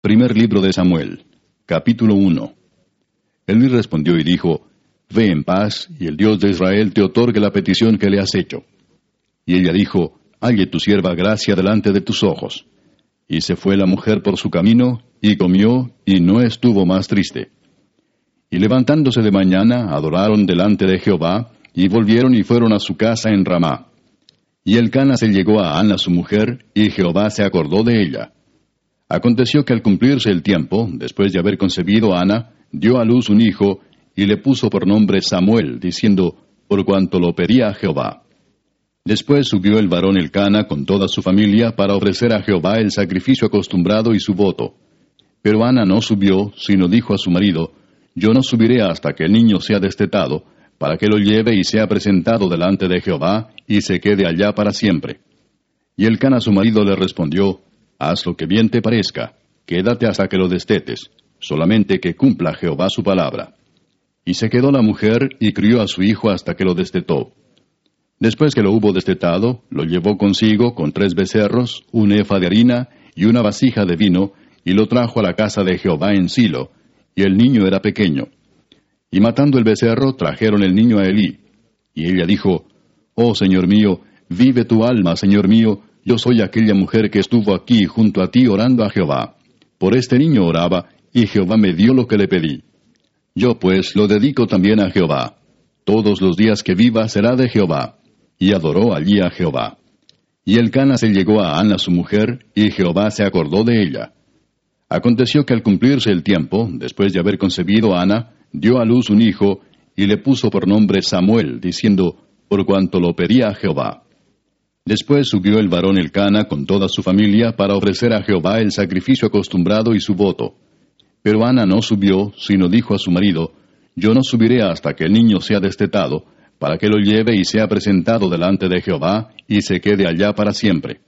Primer libro de Samuel, capítulo 1. Elí respondió y dijo, Ve en paz, y el Dios de Israel te otorgue la petición que le has hecho. Y ella dijo, Halle tu sierva gracia delante de tus ojos. Y se fue la mujer por su camino, y comió, y no estuvo más triste. Y levantándose de mañana, adoraron delante de Jehová, y volvieron y fueron a su casa en Ramá. Y el Cana se llegó a Ana su mujer, y Jehová se acordó de ella. Aconteció que al cumplirse el tiempo, después de haber concebido Ana, dio a luz un hijo, y le puso por nombre Samuel, diciendo, por cuanto lo pedía a Jehová. Después subió el varón Elcana con toda su familia para ofrecer a Jehová el sacrificio acostumbrado y su voto. Pero Ana no subió, sino dijo a su marido, Yo no subiré hasta que el niño sea destetado, para que lo lleve y sea presentado delante de Jehová, y se quede allá para siempre. Y Elcana su marido le respondió, Haz lo que bien te parezca, quédate hasta que lo destetes, solamente que cumpla Jehová su palabra. Y se quedó la mujer y crió a su hijo hasta que lo destetó. Después que lo hubo destetado, lo llevó consigo con tres becerros, un efa de harina y una vasija de vino, y lo trajo a la casa de Jehová en Silo, y el niño era pequeño. Y matando el becerro, trajeron el niño a Elí. Y ella dijo, Oh Señor mío, vive tu alma, Señor mío, yo soy aquella mujer que estuvo aquí junto a ti orando a Jehová. Por este niño oraba, y Jehová me dio lo que le pedí. Yo pues lo dedico también a Jehová. Todos los días que viva será de Jehová. Y adoró allí a Jehová. Y el Cana se llegó a Ana su mujer, y Jehová se acordó de ella. Aconteció que al cumplirse el tiempo, después de haber concebido a Ana, dio a luz un hijo, y le puso por nombre Samuel, diciendo, por cuanto lo pedía Jehová. Después subió el varón Elcana con toda su familia para ofrecer a Jehová el sacrificio acostumbrado y su voto. Pero Ana no subió, sino dijo a su marido, Yo no subiré hasta que el niño sea destetado, para que lo lleve y sea presentado delante de Jehová, y se quede allá para siempre.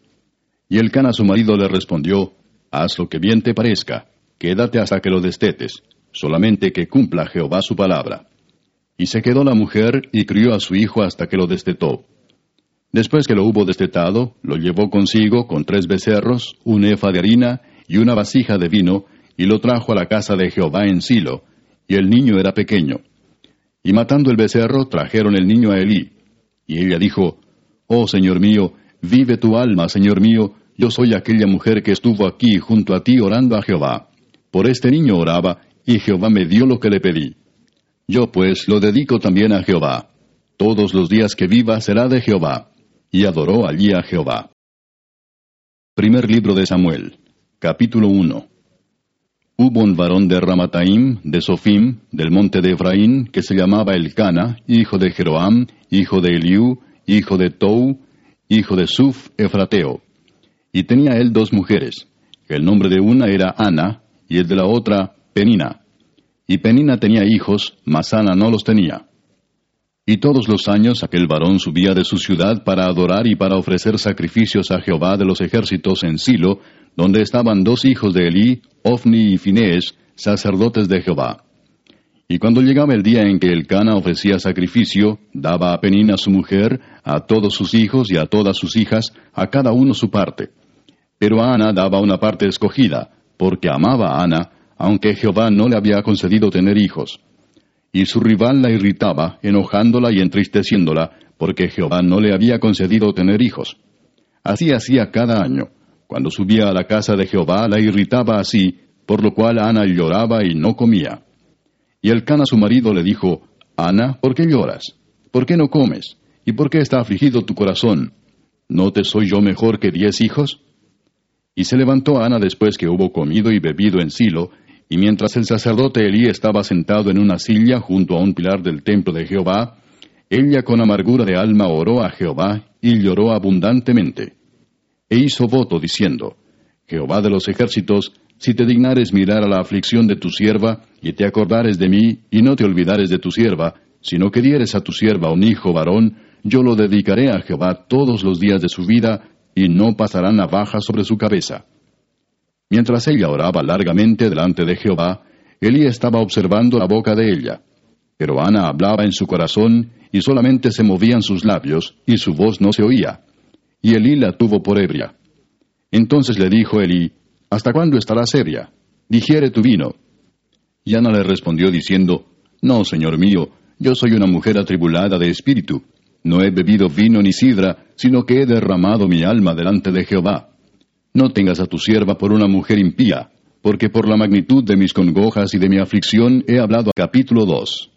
Y Elcana su marido le respondió, Haz lo que bien te parezca, quédate hasta que lo destetes, solamente que cumpla Jehová su palabra. Y se quedó la mujer y crió a su hijo hasta que lo destetó. Después que lo hubo destetado, lo llevó consigo con tres becerros, un efa de harina y una vasija de vino, y lo trajo a la casa de Jehová en Silo, y el niño era pequeño. Y matando el becerro, trajeron el niño a Elí. Y ella dijo, Oh Señor mío, vive tu alma, Señor mío, yo soy aquella mujer que estuvo aquí junto a ti orando a Jehová. Por este niño oraba, y Jehová me dio lo que le pedí. Yo pues lo dedico también a Jehová. Todos los días que viva será de Jehová y adoró allí a Jehová. Primer libro de Samuel, capítulo 1. Hubo un varón de Ramataim, de Sofim, del monte de Efraín, que se llamaba Elcana, hijo de Jeroam, hijo de Eliú, hijo de Tou, hijo de Suf, Efrateo. Y tenía él dos mujeres. El nombre de una era Ana, y el de la otra, Penina. Y Penina tenía hijos, mas Ana no los tenía. Y todos los años aquel varón subía de su ciudad para adorar y para ofrecer sacrificios a Jehová de los ejércitos en Silo, donde estaban dos hijos de Elí, Ofni y Finés, sacerdotes de Jehová. Y cuando llegaba el día en que el Cana ofrecía sacrificio, daba a Penina su mujer, a todos sus hijos y a todas sus hijas, a cada uno su parte. Pero a Ana daba una parte escogida, porque amaba a Ana, aunque Jehová no le había concedido tener hijos y su rival la irritaba, enojándola y entristeciéndola, porque Jehová no le había concedido tener hijos. Así hacía cada año. Cuando subía a la casa de Jehová la irritaba así, por lo cual Ana lloraba y no comía. Y el Cana su marido le dijo, Ana, ¿por qué lloras? ¿Por qué no comes? ¿Y por qué está afligido tu corazón? ¿No te soy yo mejor que diez hijos? Y se levantó Ana después que hubo comido y bebido en Silo, y mientras el sacerdote Elí estaba sentado en una silla junto a un pilar del templo de Jehová, ella con amargura de alma oró a Jehová y lloró abundantemente. E hizo voto diciendo, Jehová de los ejércitos, si te dignares mirar a la aflicción de tu sierva, y te acordares de mí, y no te olvidares de tu sierva, sino que dieres a tu sierva un hijo varón, yo lo dedicaré a Jehová todos los días de su vida, y no pasará navaja sobre su cabeza. Mientras ella oraba largamente delante de Jehová, Elí estaba observando la boca de ella. Pero Ana hablaba en su corazón, y solamente se movían sus labios, y su voz no se oía. Y Elí la tuvo por ebria. Entonces le dijo Elí, ¿Hasta cuándo estarás ebria? digiere tu vino. Y Ana le respondió diciendo, No, señor mío, yo soy una mujer atribulada de espíritu. No he bebido vino ni sidra, sino que he derramado mi alma delante de Jehová. No tengas a tu sierva por una mujer impía, porque por la magnitud de mis congojas y de mi aflicción he hablado. Capítulo 2.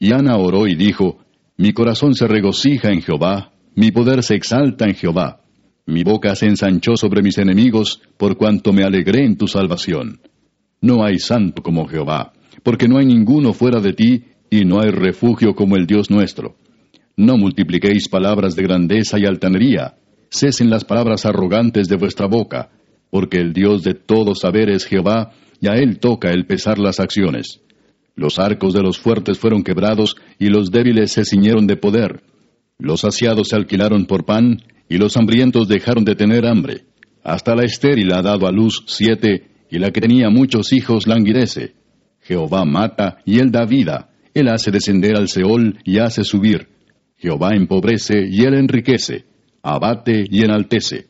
Y Ana oró y dijo, Mi corazón se regocija en Jehová, mi poder se exalta en Jehová. Mi boca se ensanchó sobre mis enemigos, por cuanto me alegré en tu salvación. No hay santo como Jehová, porque no hay ninguno fuera de ti, y no hay refugio como el Dios nuestro. No multipliquéis palabras de grandeza y altanería, cesen las palabras arrogantes de vuestra boca, porque el Dios de todo saber es Jehová, y a él toca el pesar las acciones. Los arcos de los fuertes fueron quebrados, y los débiles se ciñeron de poder. Los saciados se alquilaron por pan, y los hambrientos dejaron de tener hambre. Hasta la estéril ha dado a luz siete, y la que tenía muchos hijos languidece. Jehová mata, y él da vida. Él hace descender al Seol, y hace subir. Jehová empobrece, y él enriquece. Abate, y enaltece.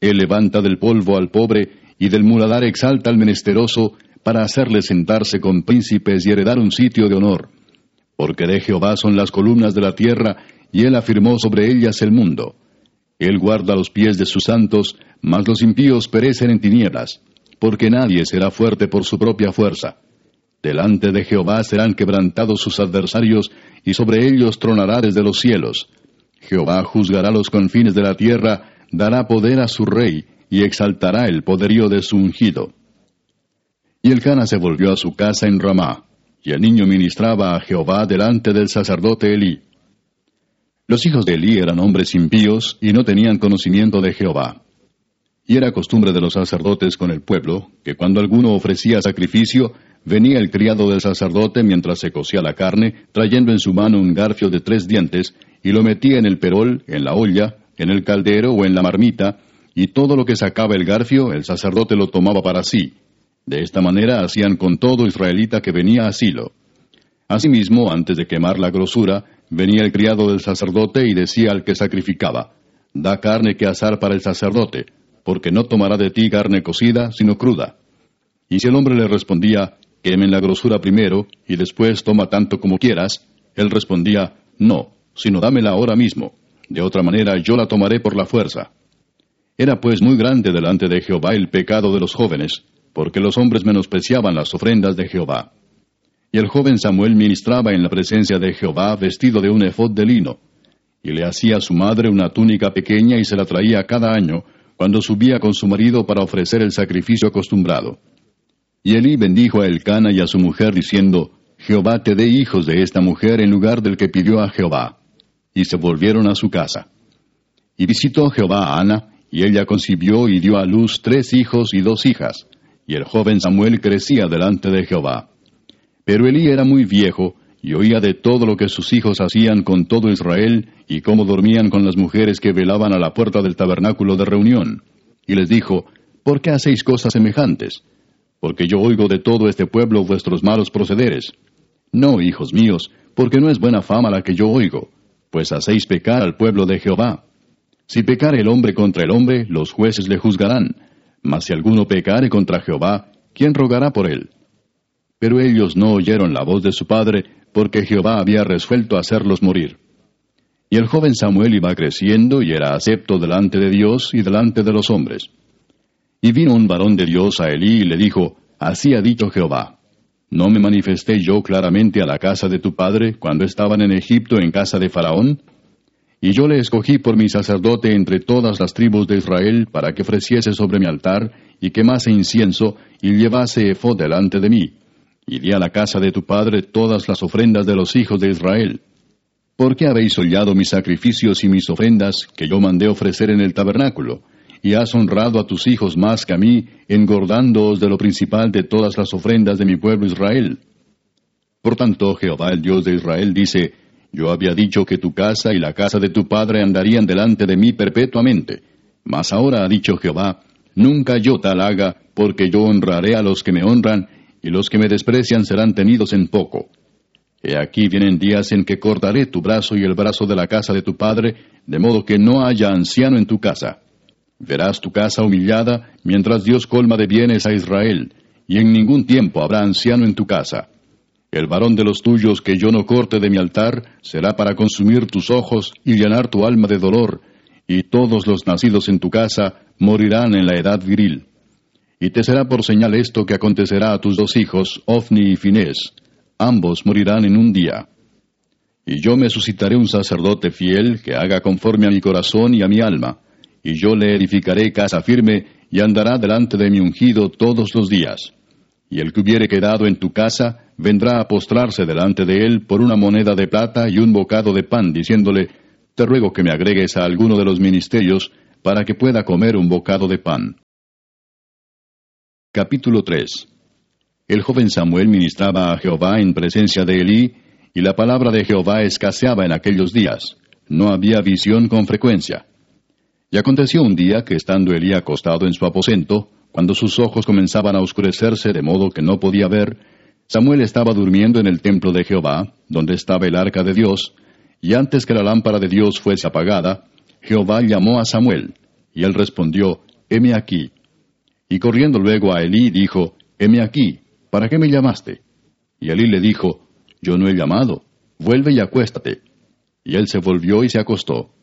Él levanta del polvo al pobre, y del muladar exalta al menesteroso, para hacerle sentarse con príncipes y heredar un sitio de honor. Porque de Jehová son las columnas de la tierra, y él afirmó sobre ellas el mundo. Él guarda los pies de sus santos, mas los impíos perecen en tinieblas, porque nadie será fuerte por su propia fuerza. Delante de Jehová serán quebrantados sus adversarios, y sobre ellos tronará desde los cielos. Jehová juzgará los confines de la tierra, dará poder a su rey, y exaltará el poderío de su ungido. Y el Cana se volvió a su casa en Ramá, y el niño ministraba a Jehová delante del sacerdote Elí. Los hijos de Elí eran hombres impíos y no tenían conocimiento de Jehová. Y era costumbre de los sacerdotes con el pueblo, que cuando alguno ofrecía sacrificio, venía el criado del sacerdote mientras se cocía la carne, trayendo en su mano un garfio de tres dientes, y lo metía en el perol, en la olla, en el caldero o en la marmita, y todo lo que sacaba el garfio el sacerdote lo tomaba para sí. De esta manera hacían con todo israelita que venía a Silo. Asimismo, antes de quemar la grosura, venía el criado del sacerdote y decía al que sacrificaba, Da carne que asar para el sacerdote, porque no tomará de ti carne cocida, sino cruda. Y si el hombre le respondía, Quemen la grosura primero, y después toma tanto como quieras, él respondía, No, sino dámela ahora mismo, de otra manera yo la tomaré por la fuerza. Era pues muy grande delante de Jehová el pecado de los jóvenes, porque los hombres menospreciaban las ofrendas de Jehová. Y el joven Samuel ministraba en la presencia de Jehová vestido de un efod de lino, y le hacía a su madre una túnica pequeña y se la traía cada año, cuando subía con su marido para ofrecer el sacrificio acostumbrado. Y Elí bendijo a Elcana y a su mujer, diciendo, Jehová te dé hijos de esta mujer en lugar del que pidió a Jehová. Y se volvieron a su casa. Y visitó Jehová a Ana, y ella concibió y dio a luz tres hijos y dos hijas, y el joven Samuel crecía delante de Jehová. Pero Elí era muy viejo, y oía de todo lo que sus hijos hacían con todo Israel, y cómo dormían con las mujeres que velaban a la puerta del tabernáculo de reunión. Y les dijo, ¿Por qué hacéis cosas semejantes? Porque yo oigo de todo este pueblo vuestros malos procederes. No, hijos míos, porque no es buena fama la que yo oigo, pues hacéis pecar al pueblo de Jehová. Si pecare el hombre contra el hombre, los jueces le juzgarán. Mas si alguno pecare contra Jehová, ¿quién rogará por él? Pero ellos no oyeron la voz de su padre, porque Jehová había resuelto hacerlos morir. Y el joven Samuel iba creciendo y era acepto delante de Dios y delante de los hombres. Y vino un varón de Dios a Elí y le dijo, Así ha dicho Jehová, ¿no me manifesté yo claramente a la casa de tu padre cuando estaban en Egipto en casa de Faraón? Y yo le escogí por mi sacerdote entre todas las tribus de Israel para que ofreciese sobre mi altar y quemase incienso y llevase efod delante de mí y di a la casa de tu padre todas las ofrendas de los hijos de Israel. ¿Por qué habéis hollado mis sacrificios y mis ofrendas que yo mandé ofrecer en el tabernáculo? Y has honrado a tus hijos más que a mí, engordándoos de lo principal de todas las ofrendas de mi pueblo Israel. Por tanto, Jehová el Dios de Israel dice, Yo había dicho que tu casa y la casa de tu padre andarían delante de mí perpetuamente. Mas ahora ha dicho Jehová, Nunca yo tal haga, porque yo honraré a los que me honran, y los que me desprecian serán tenidos en poco. He aquí vienen días en que cortaré tu brazo y el brazo de la casa de tu padre, de modo que no haya anciano en tu casa. Verás tu casa humillada, mientras Dios colma de bienes a Israel, y en ningún tiempo habrá anciano en tu casa. El varón de los tuyos que yo no corte de mi altar será para consumir tus ojos y llenar tu alma de dolor, y todos los nacidos en tu casa morirán en la edad viril. Y te será por señal esto que acontecerá a tus dos hijos, Ofni y Finés. Ambos morirán en un día. Y yo me suscitaré un sacerdote fiel que haga conforme a mi corazón y a mi alma, y yo le edificaré casa firme y andará delante de mi ungido todos los días. Y el que hubiere quedado en tu casa vendrá a postrarse delante de él por una moneda de plata y un bocado de pan, diciéndole, Te ruego que me agregues a alguno de los ministerios para que pueda comer un bocado de pan. Capítulo 3 El joven Samuel ministraba a Jehová en presencia de Elí, y la palabra de Jehová escaseaba en aquellos días. No había visión con frecuencia. Y aconteció un día que estando Elí acostado en su aposento, cuando sus ojos comenzaban a oscurecerse de modo que no podía ver, Samuel estaba durmiendo en el templo de Jehová, donde estaba el arca de Dios, y antes que la lámpara de Dios fuese apagada, Jehová llamó a Samuel, y él respondió, Heme aquí. Y corriendo luego a Elí dijo, Heme aquí, ¿para qué me llamaste? Y Elí le dijo, yo no he llamado, vuelve y acuéstate. Y él se volvió y se acostó.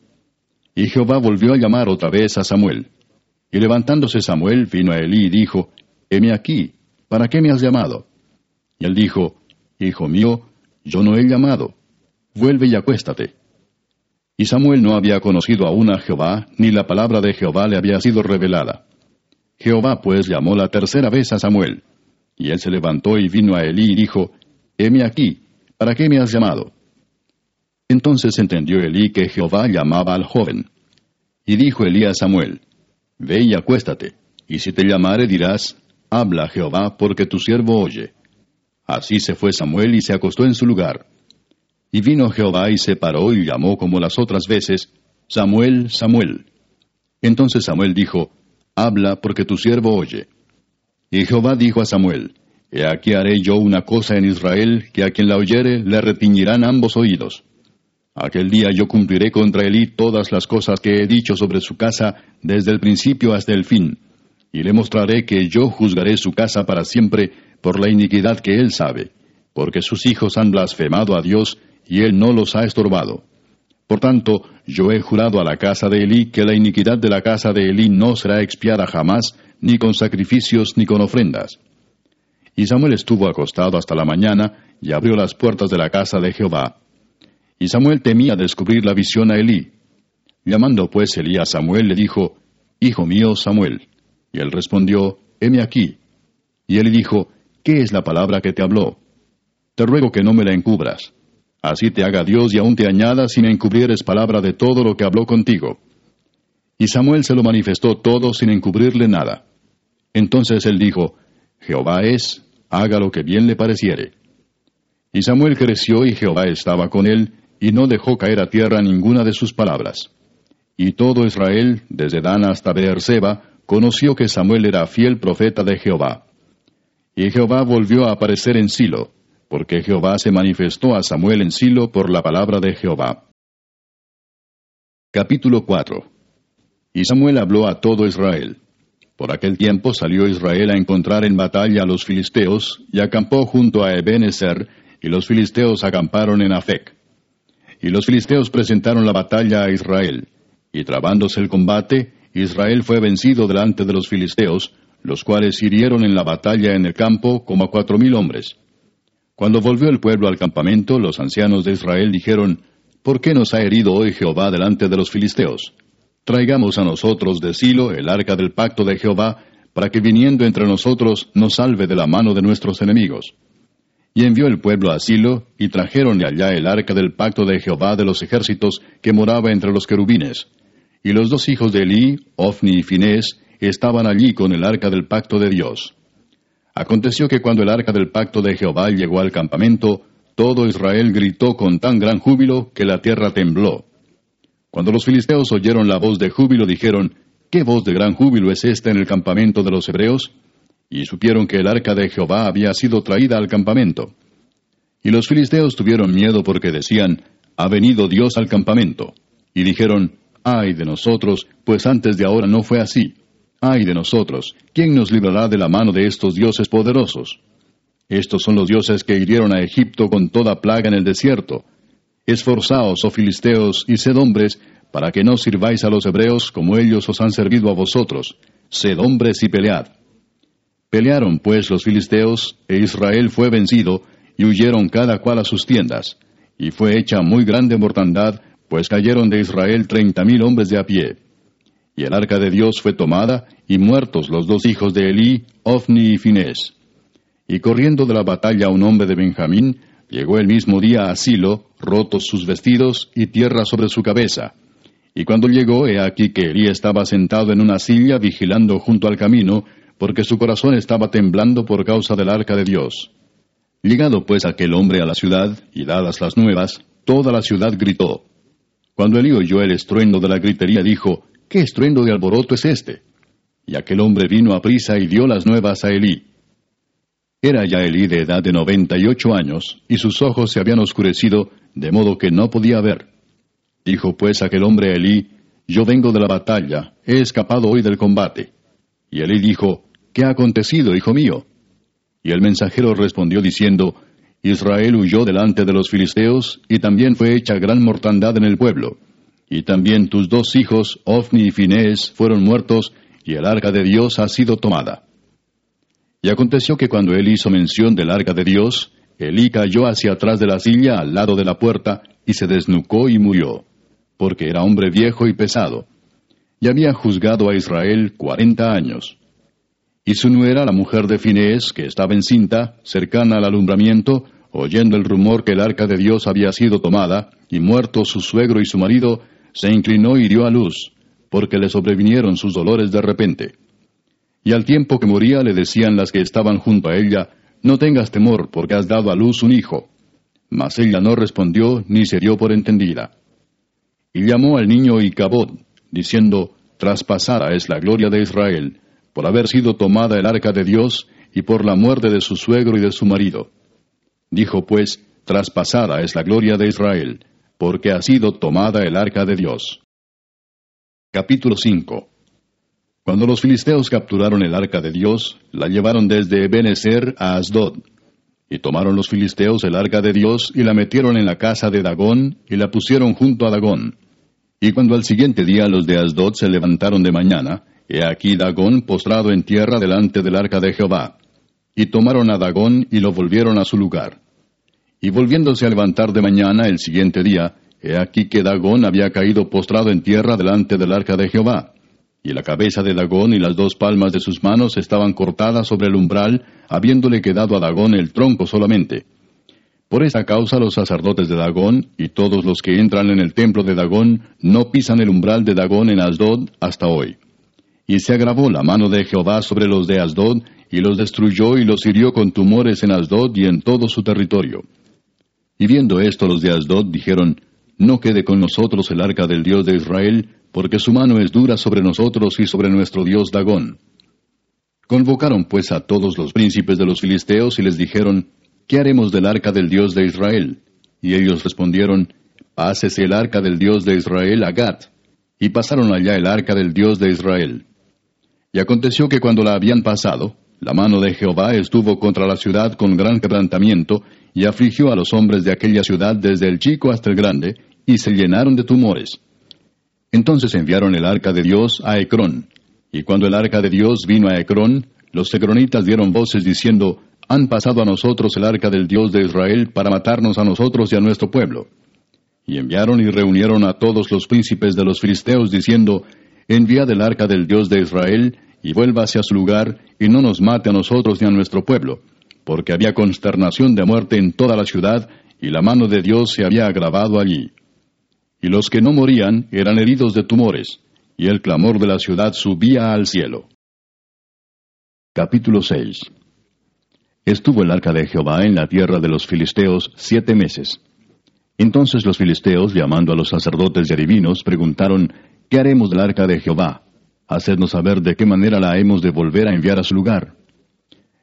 Y Jehová volvió a llamar otra vez a Samuel. Y levantándose Samuel vino a Elí y dijo, Heme aquí, ¿para qué me has llamado? Y él dijo, Hijo mío, yo no he llamado, vuelve y acuéstate. Y Samuel no había conocido aún a Jehová, ni la palabra de Jehová le había sido revelada. Jehová pues llamó la tercera vez a Samuel. Y él se levantó y vino a Elí y dijo, Heme aquí, ¿Para qué me has llamado? Entonces entendió Elí que Jehová llamaba al joven. Y dijo Elí a Samuel, Ve y acuéstate, y si te llamare dirás, Habla Jehová, porque tu siervo oye. Así se fue Samuel y se acostó en su lugar. Y vino Jehová y se paró y llamó como las otras veces, Samuel, Samuel. Entonces Samuel dijo, Habla, porque tu siervo oye. Y Jehová dijo a Samuel, He aquí haré yo una cosa en Israel, que a quien la oyere le retiñirán ambos oídos. Aquel día yo cumpliré contra Elí todas las cosas que he dicho sobre su casa desde el principio hasta el fin, y le mostraré que yo juzgaré su casa para siempre por la iniquidad que él sabe, porque sus hijos han blasfemado a Dios y él no los ha estorbado. Por tanto, yo he jurado a la casa de Elí que la iniquidad de la casa de Elí no será expiada jamás, ni con sacrificios ni con ofrendas. Y Samuel estuvo acostado hasta la mañana y abrió las puertas de la casa de Jehová. Y Samuel temía descubrir la visión a Elí. Llamando pues Elí a Samuel le dijo, Hijo mío Samuel. Y él respondió, Heme aquí. Y él dijo, ¿qué es la palabra que te habló? Te ruego que no me la encubras. Así te haga Dios y aún te añada si me encubrieres palabra de todo lo que habló contigo. Y Samuel se lo manifestó todo sin encubrirle nada. Entonces él dijo, Jehová es, haga lo que bien le pareciere. Y Samuel creció y Jehová estaba con él, y no dejó caer a tierra ninguna de sus palabras. Y todo Israel, desde Dan hasta Beerseba, conoció que Samuel era fiel profeta de Jehová. Y Jehová volvió a aparecer en Silo, porque Jehová se manifestó a Samuel en Silo por la palabra de Jehová. Capítulo 4 Y Samuel habló a todo Israel. Por aquel tiempo salió Israel a encontrar en batalla a los filisteos, y acampó junto a Ebenezer, y los filisteos acamparon en Afec. Y los filisteos presentaron la batalla a Israel, y trabándose el combate, Israel fue vencido delante de los filisteos, los cuales hirieron en la batalla en el campo como a cuatro mil hombres. Cuando volvió el pueblo al campamento, los ancianos de Israel dijeron, ¿Por qué nos ha herido hoy Jehová delante de los filisteos? traigamos a nosotros de Silo el arca del pacto de Jehová, para que viniendo entre nosotros nos salve de la mano de nuestros enemigos. Y envió el pueblo a Silo, y trajeron allá el arca del pacto de Jehová de los ejércitos que moraba entre los querubines. Y los dos hijos de Elí, Ofni y Finés, estaban allí con el arca del pacto de Dios. Aconteció que cuando el arca del pacto de Jehová llegó al campamento, todo Israel gritó con tan gran júbilo que la tierra tembló. Cuando los filisteos oyeron la voz de júbilo, dijeron, ¿qué voz de gran júbilo es esta en el campamento de los hebreos? Y supieron que el arca de Jehová había sido traída al campamento. Y los filisteos tuvieron miedo porque decían, ha venido Dios al campamento. Y dijeron, ay de nosotros, pues antes de ahora no fue así. Ay de nosotros, ¿quién nos librará de la mano de estos dioses poderosos? Estos son los dioses que hirieron a Egipto con toda plaga en el desierto. Esforzaos, oh filisteos, y sed hombres, para que no sirváis a los hebreos como ellos os han servido a vosotros. Sed hombres y pelead. Pelearon pues los filisteos, e Israel fue vencido, y huyeron cada cual a sus tiendas. Y fue hecha muy grande mortandad, pues cayeron de Israel treinta mil hombres de a pie. Y el arca de Dios fue tomada, y muertos los dos hijos de Elí, Ofni y Finés. Y corriendo de la batalla un hombre de Benjamín, llegó el mismo día a Silo, rotos sus vestidos y tierra sobre su cabeza. Y cuando llegó, he aquí que Elí estaba sentado en una silla vigilando junto al camino, porque su corazón estaba temblando por causa del arca de Dios. Llegado pues aquel hombre a la ciudad, y dadas las nuevas, toda la ciudad gritó. Cuando Elí oyó el estruendo de la gritería, dijo, ¿Qué estruendo de alboroto es este? Y aquel hombre vino a prisa y dio las nuevas a Elí. Era ya Elí de edad de noventa y ocho años, y sus ojos se habían oscurecido, de modo que no podía ver. Dijo pues aquel hombre a Elí, Yo vengo de la batalla, he escapado hoy del combate. Y Elí dijo, ¿Qué ha acontecido, hijo mío? Y el mensajero respondió diciendo, Israel huyó delante de los filisteos, y también fue hecha gran mortandad en el pueblo. Y también tus dos hijos, Ofni y Finés, fueron muertos, y el arca de Dios ha sido tomada. Y aconteció que cuando él hizo mención del arca de Dios, Elí cayó hacia atrás de la silla al lado de la puerta, y se desnucó y murió porque era hombre viejo y pesado, y había juzgado a Israel cuarenta años. Y su nuera, la mujer de Finés, que estaba encinta, cercana al alumbramiento, oyendo el rumor que el arca de Dios había sido tomada, y muerto su suegro y su marido, se inclinó y dio a luz, porque le sobrevinieron sus dolores de repente. Y al tiempo que moría le decían las que estaban junto a ella, No tengas temor, porque has dado a luz un hijo. Mas ella no respondió ni se dio por entendida. Y llamó al niño Icabod, diciendo, Traspasada es la gloria de Israel, por haber sido tomada el arca de Dios y por la muerte de su suegro y de su marido. Dijo pues, Traspasada es la gloria de Israel, porque ha sido tomada el arca de Dios. Capítulo 5 Cuando los filisteos capturaron el arca de Dios, la llevaron desde Ebenezer a Asdod y tomaron los filisteos el arca de Dios y la metieron en la casa de Dagón y la pusieron junto a Dagón. Y cuando al siguiente día los de Asdod se levantaron de mañana, he aquí Dagón postrado en tierra delante del arca de Jehová. Y tomaron a Dagón y lo volvieron a su lugar. Y volviéndose a levantar de mañana el siguiente día, he aquí que Dagón había caído postrado en tierra delante del arca de Jehová. Y la cabeza de Dagón y las dos palmas de sus manos estaban cortadas sobre el umbral, habiéndole quedado a Dagón el tronco solamente. Por esta causa los sacerdotes de Dagón y todos los que entran en el templo de Dagón no pisan el umbral de Dagón en Asdod hasta hoy. Y se agravó la mano de Jehová sobre los de Asdod, y los destruyó y los hirió con tumores en Asdod y en todo su territorio. Y viendo esto los de Asdod dijeron, No quede con nosotros el arca del Dios de Israel, porque su mano es dura sobre nosotros y sobre nuestro Dios Dagón. Convocaron pues a todos los príncipes de los filisteos y les dijeron, ¿qué haremos del arca del Dios de Israel? Y ellos respondieron, Pásese el arca del Dios de Israel a Gat. Y pasaron allá el arca del Dios de Israel. Y aconteció que cuando la habían pasado, la mano de Jehová estuvo contra la ciudad con gran quebrantamiento, y afligió a los hombres de aquella ciudad desde el chico hasta el grande, y se llenaron de tumores. Entonces enviaron el arca de Dios a Ecrón. Y cuando el arca de Dios vino a Ecrón, los ecronitas dieron voces diciendo, han pasado a nosotros el arca del Dios de Israel para matarnos a nosotros y a nuestro pueblo. Y enviaron y reunieron a todos los príncipes de los filisteos, diciendo, Enviad el arca del Dios de Israel, y vuelva hacia su lugar, y no nos mate a nosotros ni a nuestro pueblo, porque había consternación de muerte en toda la ciudad, y la mano de Dios se había agravado allí. Y los que no morían eran heridos de tumores, y el clamor de la ciudad subía al cielo. Capítulo 6 Estuvo el arca de Jehová en la tierra de los filisteos siete meses. Entonces los filisteos, llamando a los sacerdotes y adivinos, preguntaron, ¿Qué haremos del arca de Jehová? Hacednos saber de qué manera la hemos de volver a enviar a su lugar.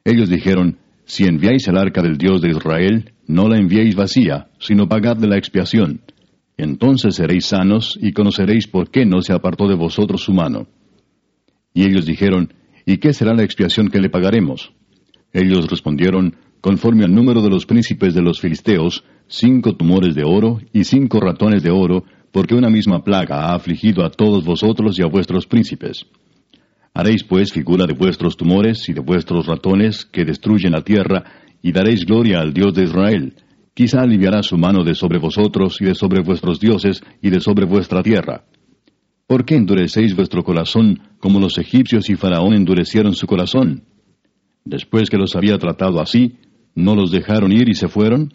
Ellos dijeron, Si enviáis el arca del Dios de Israel, no la enviéis vacía, sino pagadle la expiación. Entonces seréis sanos y conoceréis por qué no se apartó de vosotros su mano. Y ellos dijeron, ¿Y qué será la expiación que le pagaremos? Ellos respondieron, conforme al número de los príncipes de los filisteos, cinco tumores de oro y cinco ratones de oro, porque una misma plaga ha afligido a todos vosotros y a vuestros príncipes. Haréis pues figura de vuestros tumores y de vuestros ratones que destruyen la tierra, y daréis gloria al Dios de Israel. Quizá aliviará su mano de sobre vosotros y de sobre vuestros dioses y de sobre vuestra tierra. ¿Por qué endurecéis vuestro corazón como los egipcios y Faraón endurecieron su corazón? Después que los había tratado así, ¿no los dejaron ir y se fueron?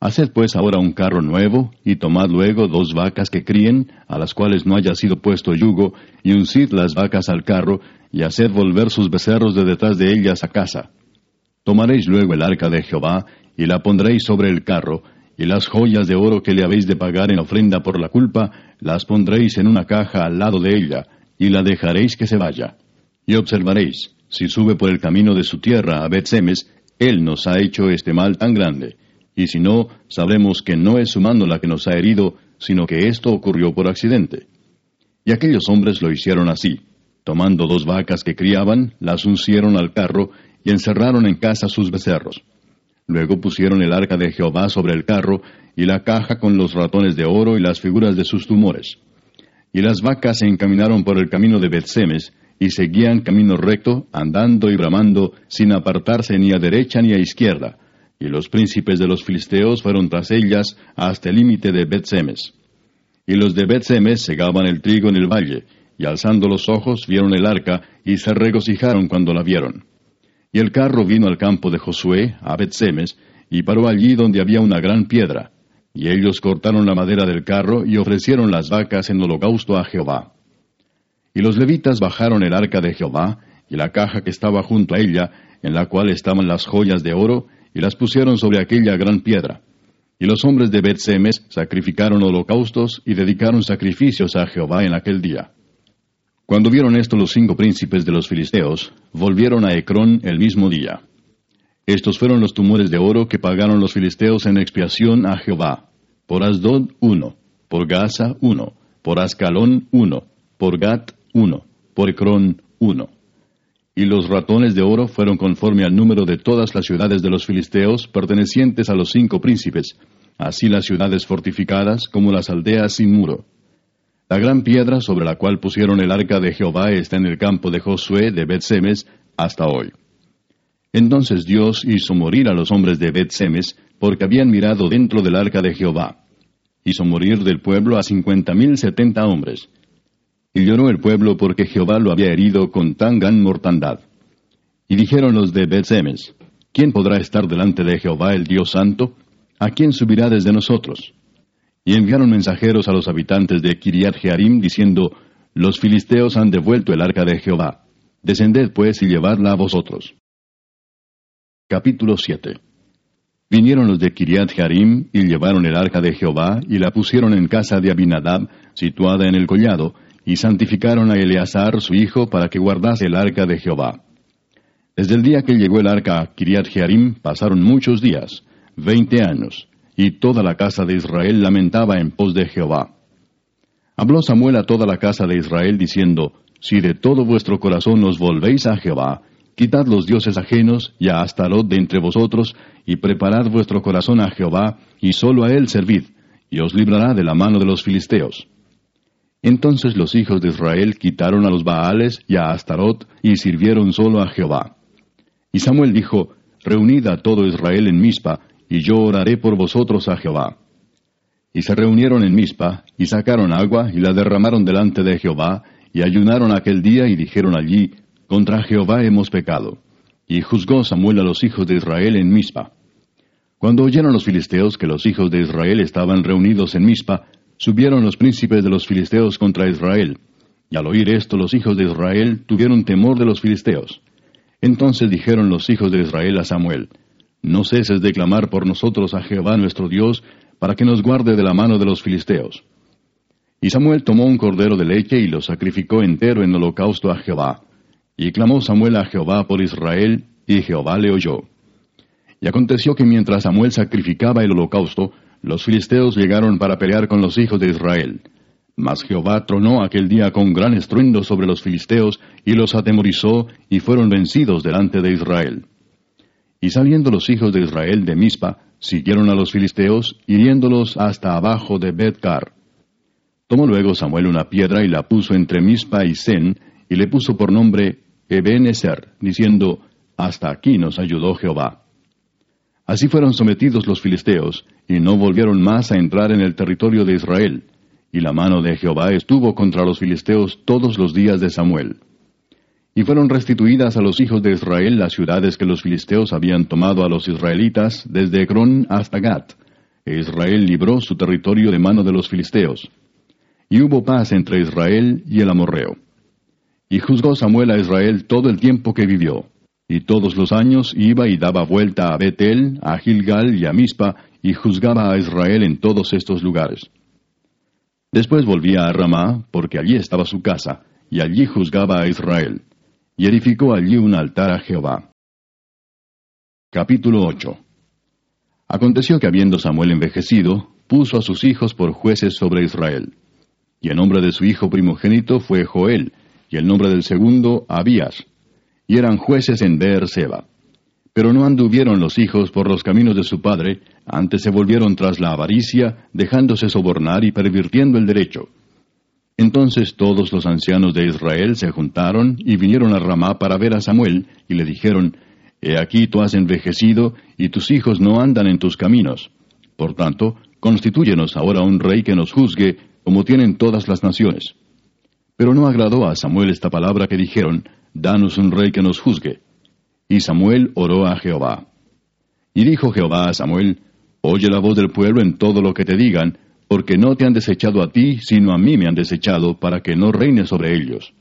Haced pues ahora un carro nuevo, y tomad luego dos vacas que críen, a las cuales no haya sido puesto yugo, y uncid las vacas al carro, y haced volver sus becerros de detrás de ellas a casa. Tomaréis luego el arca de Jehová, y la pondréis sobre el carro, y las joyas de oro que le habéis de pagar en ofrenda por la culpa, las pondréis en una caja al lado de ella, y la dejaréis que se vaya. Y observaréis, si sube por el camino de su tierra a Betsemes, él nos ha hecho este mal tan grande y si no, sabremos que no es su mano la que nos ha herido, sino que esto ocurrió por accidente. Y aquellos hombres lo hicieron así. Tomando dos vacas que criaban, las uncieron al carro y encerraron en casa sus becerros. Luego pusieron el arca de Jehová sobre el carro y la caja con los ratones de oro y las figuras de sus tumores. Y las vacas se encaminaron por el camino de Betsemes y seguían camino recto, andando y bramando, sin apartarse ni a derecha ni a izquierda y los príncipes de los filisteos fueron tras ellas hasta el límite de Bet-Semes. Y los de Bet-Semes segaban el trigo en el valle, y alzando los ojos vieron el arca, y se regocijaron cuando la vieron. Y el carro vino al campo de Josué, a Bet-Semes, y paró allí donde había una gran piedra. Y ellos cortaron la madera del carro y ofrecieron las vacas en holocausto a Jehová. Y los levitas bajaron el arca de Jehová, y la caja que estaba junto a ella, en la cual estaban las joyas de oro, y las pusieron sobre aquella gran piedra. Y los hombres de Bet-Semes sacrificaron holocaustos y dedicaron sacrificios a Jehová en aquel día. Cuando vieron esto los cinco príncipes de los filisteos, volvieron a Ecrón el mismo día. Estos fueron los tumores de oro que pagaron los filisteos en expiación a Jehová. Por Asdod uno, por Gaza uno, por Ascalón uno, por Gat uno, por Ecrón uno y los ratones de oro fueron conforme al número de todas las ciudades de los filisteos pertenecientes a los cinco príncipes, así las ciudades fortificadas como las aldeas sin muro. La gran piedra sobre la cual pusieron el arca de Jehová está en el campo de Josué de Bet-Semes hasta hoy. Entonces Dios hizo morir a los hombres de Bet-Semes porque habían mirado dentro del arca de Jehová. Hizo morir del pueblo a cincuenta mil setenta hombres y lloró el pueblo porque Jehová lo había herido con tan gran mortandad. Y dijeron los de Betsemes, ¿quién podrá estar delante de Jehová el Dios Santo? ¿A quién subirá desde nosotros? Y enviaron mensajeros a los habitantes de Kiriat Jearim diciendo, Los filisteos han devuelto el arca de Jehová. Descended pues y llevadla a vosotros. Capítulo 7 Vinieron los de Kiriat Jearim y llevaron el arca de Jehová y la pusieron en casa de Abinadab, situada en el collado, y santificaron a Eleazar su hijo para que guardase el arca de Jehová. Desde el día que llegó el arca a Kiriat Jearim pasaron muchos días, veinte años, y toda la casa de Israel lamentaba en pos de Jehová. Habló Samuel a toda la casa de Israel diciendo, Si de todo vuestro corazón os volvéis a Jehová, quitad los dioses ajenos y a Astarot de entre vosotros, y preparad vuestro corazón a Jehová, y solo a él servid, y os librará de la mano de los filisteos. Entonces los hijos de Israel quitaron a los Baales y a Astarot y sirvieron solo a Jehová. Y Samuel dijo, Reunid a todo Israel en Mizpa, y yo oraré por vosotros a Jehová. Y se reunieron en Mizpa, y sacaron agua, y la derramaron delante de Jehová, y ayunaron aquel día, y dijeron allí, Contra Jehová hemos pecado. Y juzgó Samuel a los hijos de Israel en Mizpa. Cuando oyeron los filisteos que los hijos de Israel estaban reunidos en Mizpa, subieron los príncipes de los filisteos contra Israel. Y al oír esto los hijos de Israel tuvieron temor de los filisteos. Entonces dijeron los hijos de Israel a Samuel, No ceses de clamar por nosotros a Jehová nuestro Dios, para que nos guarde de la mano de los filisteos. Y Samuel tomó un cordero de leche y lo sacrificó entero en holocausto a Jehová. Y clamó Samuel a Jehová por Israel, y Jehová le oyó. Y aconteció que mientras Samuel sacrificaba el holocausto, los filisteos llegaron para pelear con los hijos de Israel. Mas Jehová tronó aquel día con gran estruendo sobre los filisteos, y los atemorizó, y fueron vencidos delante de Israel. Y saliendo los hijos de Israel de Mizpa, siguieron a los filisteos, hiriéndolos hasta abajo de Betcar. Tomó luego Samuel una piedra y la puso entre Mizpa y Sen, y le puso por nombre Ebenezer, diciendo, Hasta aquí nos ayudó Jehová. Así fueron sometidos los filisteos, y no volvieron más a entrar en el territorio de Israel, y la mano de Jehová estuvo contra los filisteos todos los días de Samuel. Y fueron restituidas a los hijos de Israel las ciudades que los filisteos habían tomado a los israelitas desde Ecrón hasta Gat. E Israel libró su territorio de mano de los filisteos. Y hubo paz entre Israel y el amorreo. Y juzgó Samuel a Israel todo el tiempo que vivió. Y todos los años iba y daba vuelta a Betel, a Gilgal y a Mispa, y juzgaba a Israel en todos estos lugares. Después volvía a Ramá, porque allí estaba su casa, y allí juzgaba a Israel y edificó allí un altar a Jehová. Capítulo 8 Aconteció que habiendo Samuel envejecido, puso a sus hijos por jueces sobre Israel. Y el nombre de su hijo primogénito fue Joel, y el nombre del segundo Abías. Y eran jueces en Beer-seba. Pero no anduvieron los hijos por los caminos de su padre, antes se volvieron tras la avaricia, dejándose sobornar y pervirtiendo el derecho. Entonces todos los ancianos de Israel se juntaron y vinieron a Ramá para ver a Samuel, y le dijeron, He aquí tú has envejecido, y tus hijos no andan en tus caminos. Por tanto, constitúyenos ahora un rey que nos juzgue, como tienen todas las naciones. Pero no agradó a Samuel esta palabra que dijeron, Danos un rey que nos juzgue. Y Samuel oró a Jehová. Y dijo Jehová a Samuel, Oye la voz del pueblo en todo lo que te digan, porque no te han desechado a ti, sino a mí me han desechado, para que no reine sobre ellos.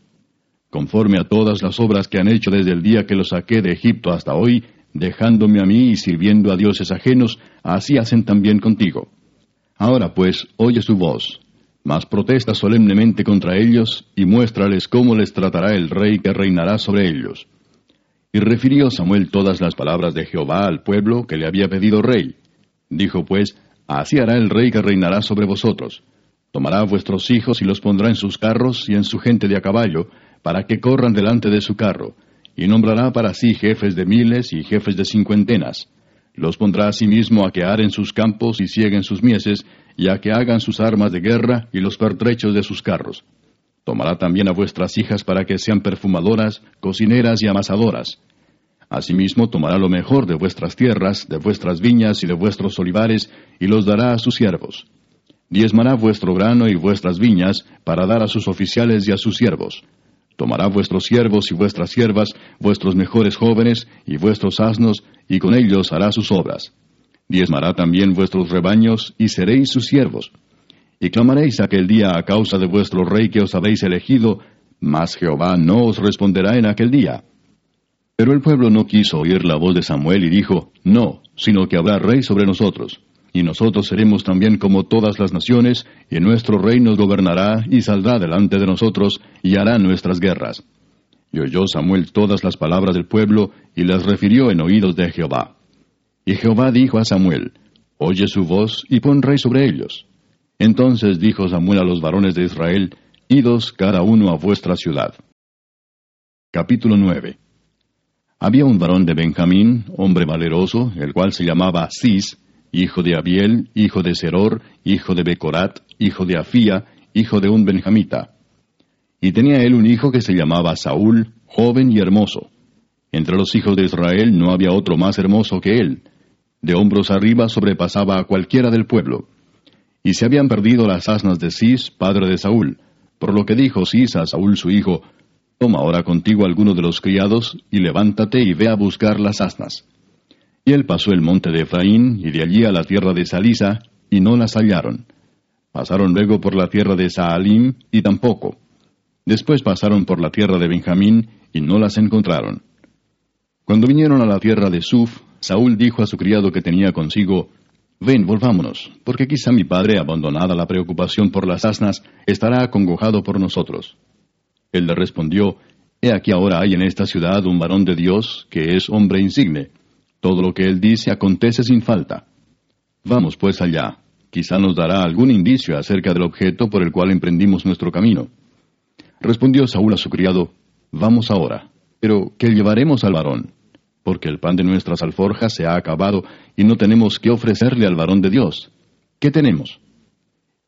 Conforme a todas las obras que han hecho desde el día que los saqué de Egipto hasta hoy, dejándome a mí y sirviendo a dioses ajenos, así hacen también contigo. Ahora pues, oye su voz, mas protesta solemnemente contra ellos, y muéstrales cómo les tratará el rey que reinará sobre ellos. Y refirió Samuel todas las palabras de Jehová al pueblo que le había pedido rey. Dijo pues, Así hará el rey que reinará sobre vosotros. Tomará vuestros hijos y los pondrá en sus carros y en su gente de a caballo, para que corran delante de su carro, y nombrará para sí jefes de miles y jefes de cincuentenas. Los pondrá asimismo a que aren sus campos y cieguen sus mieses, y a que hagan sus armas de guerra y los pertrechos de sus carros. Tomará también a vuestras hijas para que sean perfumadoras, cocineras y amasadoras Asimismo tomará lo mejor de vuestras tierras, de vuestras viñas y de vuestros olivares, y los dará a sus siervos. Diezmará vuestro grano y vuestras viñas, para dar a sus oficiales y a sus siervos. Tomará vuestros siervos y vuestras siervas, vuestros mejores jóvenes y vuestros asnos, y con ellos hará sus obras. Diezmará también vuestros rebaños, y seréis sus siervos. Y clamaréis aquel día a causa de vuestro rey que os habéis elegido, mas Jehová no os responderá en aquel día pero el pueblo no quiso oír la voz de Samuel y dijo, No, sino que habrá rey sobre nosotros. Y nosotros seremos también como todas las naciones, y nuestro rey nos gobernará y saldrá delante de nosotros y hará nuestras guerras. Y oyó Samuel todas las palabras del pueblo y las refirió en oídos de Jehová. Y Jehová dijo a Samuel, Oye su voz y pon rey sobre ellos. Entonces dijo Samuel a los varones de Israel, Idos cada uno a vuestra ciudad. Capítulo 9 había un varón de Benjamín, hombre valeroso, el cual se llamaba Cis, hijo de Abiel, hijo de Seror, hijo de Becorat, hijo de Afía, hijo de un benjamita. Y tenía él un hijo que se llamaba Saúl, joven y hermoso. Entre los hijos de Israel no había otro más hermoso que él. De hombros arriba sobrepasaba a cualquiera del pueblo. Y se habían perdido las asnas de Cis, padre de Saúl, por lo que dijo Cis a Saúl su hijo, Toma ahora contigo alguno de los criados, y levántate y ve a buscar las asnas. Y él pasó el monte de Efraín, y de allí a la tierra de Salisa, y no las hallaron. Pasaron luego por la tierra de Saalim, y tampoco. Después pasaron por la tierra de Benjamín, y no las encontraron. Cuando vinieron a la tierra de Suf, Saúl dijo a su criado que tenía consigo, Ven, volvámonos, porque quizá mi padre, abandonada la preocupación por las asnas, estará acongojado por nosotros. Él le respondió, He aquí ahora hay en esta ciudad un varón de Dios que es hombre insigne. Todo lo que él dice acontece sin falta. Vamos pues allá. quizá nos dará algún indicio acerca del objeto por el cual emprendimos nuestro camino. Respondió Saúl a su criado, Vamos ahora, pero ¿qué llevaremos al varón? Porque el pan de nuestras alforjas se ha acabado y no tenemos qué ofrecerle al varón de Dios. ¿Qué tenemos?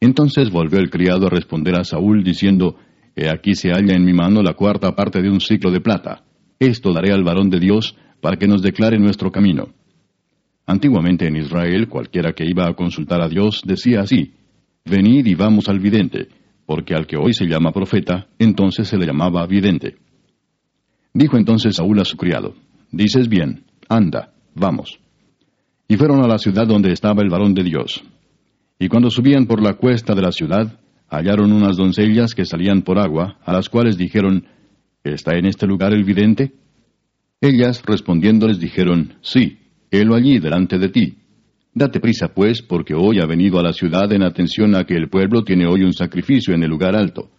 Entonces volvió el criado a responder a Saúl diciendo, He aquí se halla en mi mano la cuarta parte de un ciclo de plata. Esto daré al varón de Dios para que nos declare nuestro camino. Antiguamente en Israel cualquiera que iba a consultar a Dios decía así, Venid y vamos al vidente, porque al que hoy se llama profeta, entonces se le llamaba vidente. Dijo entonces Saúl a su criado, Dices bien, anda, vamos. Y fueron a la ciudad donde estaba el varón de Dios. Y cuando subían por la cuesta de la ciudad, hallaron unas doncellas que salían por agua, a las cuales dijeron, ¿Está en este lugar el vidente? Ellas respondiéndoles dijeron, Sí, helo allí delante de ti. Date prisa, pues, porque hoy ha venido a la ciudad en atención a que el pueblo tiene hoy un sacrificio en el lugar alto.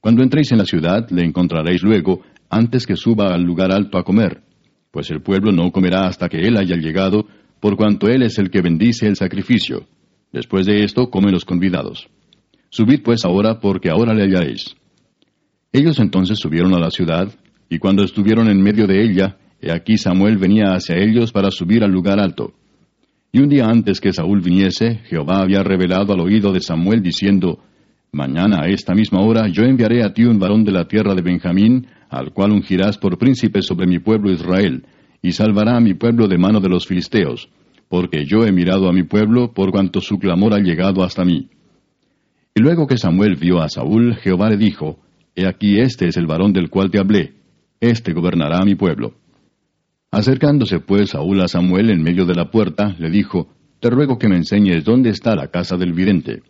Cuando entréis en la ciudad, le encontraréis luego, antes que suba al lugar alto a comer, pues el pueblo no comerá hasta que él haya llegado, por cuanto él es el que bendice el sacrificio. Después de esto comen los convidados. Subid pues ahora, porque ahora le hallaréis. Ellos entonces subieron a la ciudad, y cuando estuvieron en medio de ella, he aquí Samuel venía hacia ellos para subir al lugar alto. Y un día antes que Saúl viniese, Jehová había revelado al oído de Samuel diciendo, Mañana a esta misma hora yo enviaré a ti un varón de la tierra de Benjamín, al cual ungirás por príncipe sobre mi pueblo Israel, y salvará a mi pueblo de mano de los filisteos, porque yo he mirado a mi pueblo por cuanto su clamor ha llegado hasta mí. Y luego que Samuel vio a Saúl, Jehová le dijo, He aquí este es el varón del cual te hablé, este gobernará a mi pueblo. Acercándose pues Saúl a Samuel en medio de la puerta, le dijo, Te ruego que me enseñes dónde está la casa del vidente.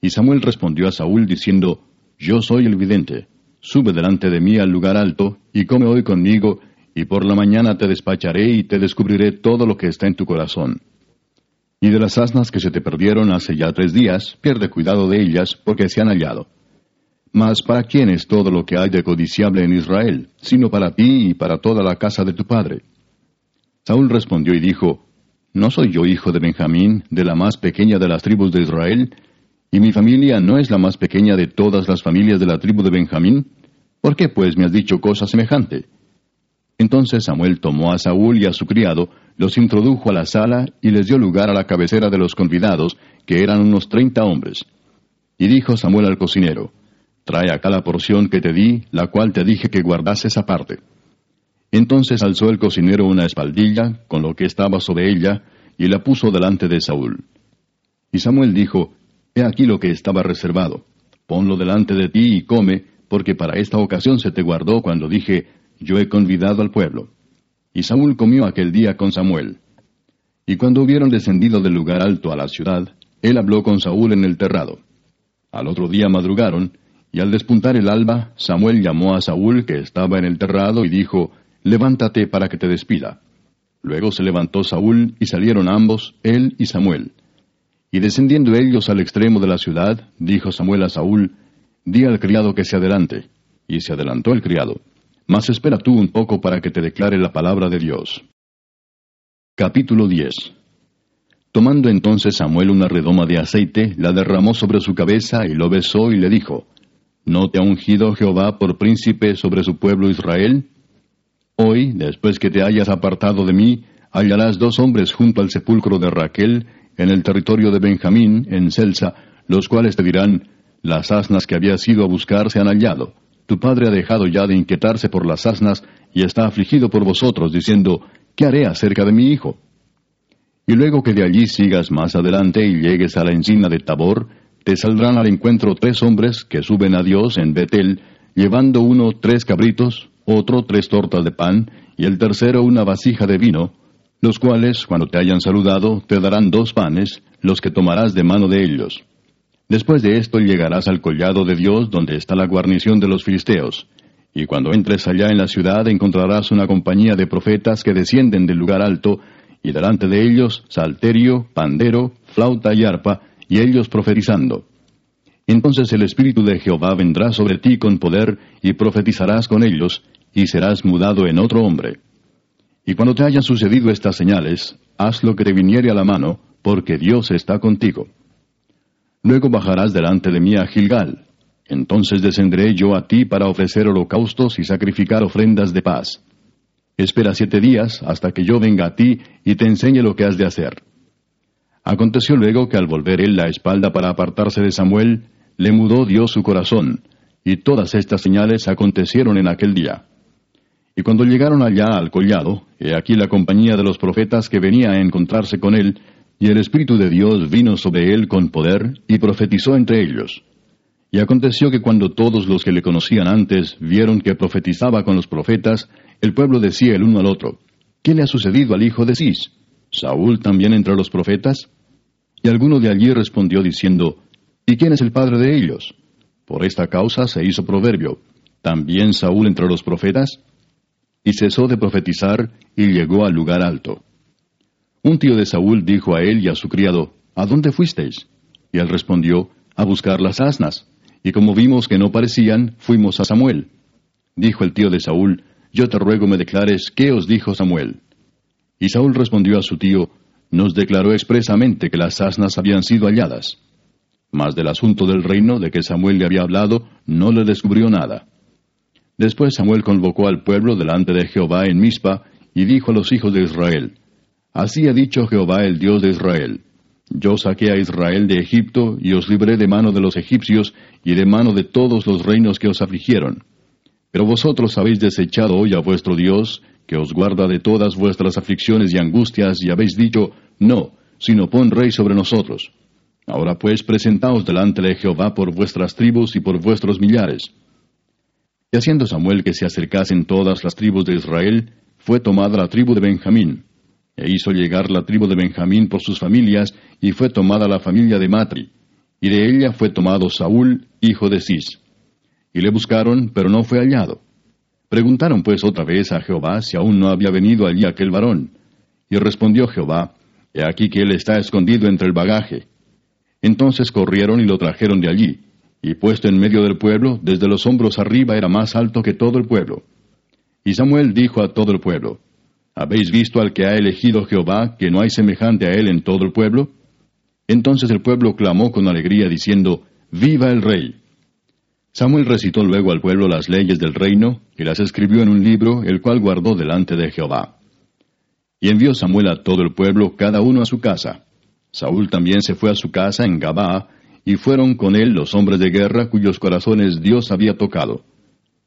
Y Samuel respondió a Saúl diciendo, Yo soy el vidente, sube delante de mí al lugar alto, y come hoy conmigo, y por la mañana te despacharé y te descubriré todo lo que está en tu corazón. Y de las asnas que se te perdieron hace ya tres días, pierde cuidado de ellas, porque se han hallado. Mas ¿para quién es todo lo que hay de codiciable en Israel, sino para ti y para toda la casa de tu padre? Saúl respondió y dijo, ¿No soy yo hijo de Benjamín, de la más pequeña de las tribus de Israel? ¿Y mi familia no es la más pequeña de todas las familias de la tribu de Benjamín? ¿Por qué pues me has dicho cosa semejante? Entonces Samuel tomó a Saúl y a su criado, los introdujo a la sala y les dio lugar a la cabecera de los convidados, que eran unos treinta hombres. Y dijo Samuel al cocinero, Trae acá la porción que te di, la cual te dije que guardases aparte. Entonces alzó el cocinero una espaldilla, con lo que estaba sobre ella, y la puso delante de Saúl. Y Samuel dijo, He aquí lo que estaba reservado. Ponlo delante de ti y come, porque para esta ocasión se te guardó cuando dije, Yo he convidado al pueblo. Y Saúl comió aquel día con Samuel. Y cuando hubieron descendido del lugar alto a la ciudad, él habló con Saúl en el terrado. Al otro día madrugaron, y al despuntar el alba, Samuel llamó a Saúl, que estaba en el terrado, y dijo, Levántate para que te despida. Luego se levantó Saúl, y salieron ambos, él y Samuel. Y descendiendo ellos al extremo de la ciudad, dijo Samuel a Saúl, Di al criado que se adelante. Y se adelantó el criado. Mas espera tú un poco para que te declare la palabra de Dios. Capítulo 10 Tomando entonces Samuel una redoma de aceite, la derramó sobre su cabeza y lo besó y le dijo, ¿No te ha ungido Jehová por príncipe sobre su pueblo Israel? Hoy, después que te hayas apartado de mí, hallarás dos hombres junto al sepulcro de Raquel, en el territorio de Benjamín, en Celsa, los cuales te dirán, las asnas que habías ido a buscar se han hallado. Tu padre ha dejado ya de inquietarse por las asnas y está afligido por vosotros, diciendo, ¿qué haré acerca de mi hijo? Y luego que de allí sigas más adelante y llegues a la encina de Tabor, te saldrán al encuentro tres hombres que suben a Dios en Betel, llevando uno tres cabritos, otro tres tortas de pan, y el tercero una vasija de vino, los cuales, cuando te hayan saludado, te darán dos panes, los que tomarás de mano de ellos. Después de esto llegarás al collado de Dios, donde está la guarnición de los filisteos. Y cuando entres allá en la ciudad encontrarás una compañía de profetas que descienden del lugar alto, y delante de ellos salterio, pandero, flauta y arpa, y ellos profetizando. Entonces el Espíritu de Jehová vendrá sobre ti con poder, y profetizarás con ellos, y serás mudado en otro hombre. Y cuando te hayan sucedido estas señales, haz lo que te viniere a la mano, porque Dios está contigo. Luego bajarás delante de mí a Gilgal. Entonces descenderé yo a ti para ofrecer holocaustos y sacrificar ofrendas de paz. Espera siete días hasta que yo venga a ti y te enseñe lo que has de hacer. Aconteció luego que al volver él la espalda para apartarse de Samuel, le mudó Dios su corazón, y todas estas señales acontecieron en aquel día. Y cuando llegaron allá al collado, he aquí la compañía de los profetas que venía a encontrarse con él, y el Espíritu de Dios vino sobre él con poder, y profetizó entre ellos. Y aconteció que cuando todos los que le conocían antes vieron que profetizaba con los profetas, el pueblo decía el uno al otro, ¿qué le ha sucedido al hijo de Cis? ¿Saúl también entre los profetas? Y alguno de allí respondió diciendo, ¿Y quién es el padre de ellos? Por esta causa se hizo proverbio, ¿también Saúl entre los profetas? Y cesó de profetizar y llegó al lugar alto. Un tío de Saúl dijo a él y a su criado, ¿A dónde fuisteis? Y él respondió, A buscar las asnas y como vimos que no parecían, fuimos a Samuel. Dijo el tío de Saúl, Yo te ruego me declares qué os dijo Samuel. Y Saúl respondió a su tío, Nos declaró expresamente que las asnas habían sido halladas. Mas del asunto del reino de que Samuel le había hablado, no le descubrió nada. Después Samuel convocó al pueblo delante de Jehová en Mizpa, y dijo a los hijos de Israel, Así ha dicho Jehová el Dios de Israel, yo saqué a Israel de Egipto y os libré de mano de los egipcios y de mano de todos los reinos que os afligieron. Pero vosotros habéis desechado hoy a vuestro Dios, que os guarda de todas vuestras aflicciones y angustias, y habéis dicho, No, sino pon rey sobre nosotros. Ahora pues presentaos delante de Jehová por vuestras tribus y por vuestros millares. Y haciendo Samuel que se acercasen todas las tribus de Israel, fue tomada la tribu de Benjamín e hizo llegar la tribu de Benjamín por sus familias, y fue tomada la familia de Matri, y de ella fue tomado Saúl, hijo de Cis. Y le buscaron, pero no fue hallado. Preguntaron pues otra vez a Jehová si aún no había venido allí aquel varón. Y respondió Jehová, He aquí que él está escondido entre el bagaje. Entonces corrieron y lo trajeron de allí, y puesto en medio del pueblo, desde los hombros arriba era más alto que todo el pueblo. Y Samuel dijo a todo el pueblo, ¿Habéis visto al que ha elegido Jehová, que no hay semejante a él en todo el pueblo? Entonces el pueblo clamó con alegría, diciendo, Viva el rey. Samuel recitó luego al pueblo las leyes del reino, y las escribió en un libro, el cual guardó delante de Jehová. Y envió Samuel a todo el pueblo, cada uno a su casa. Saúl también se fue a su casa en Gabaa, y fueron con él los hombres de guerra cuyos corazones Dios había tocado.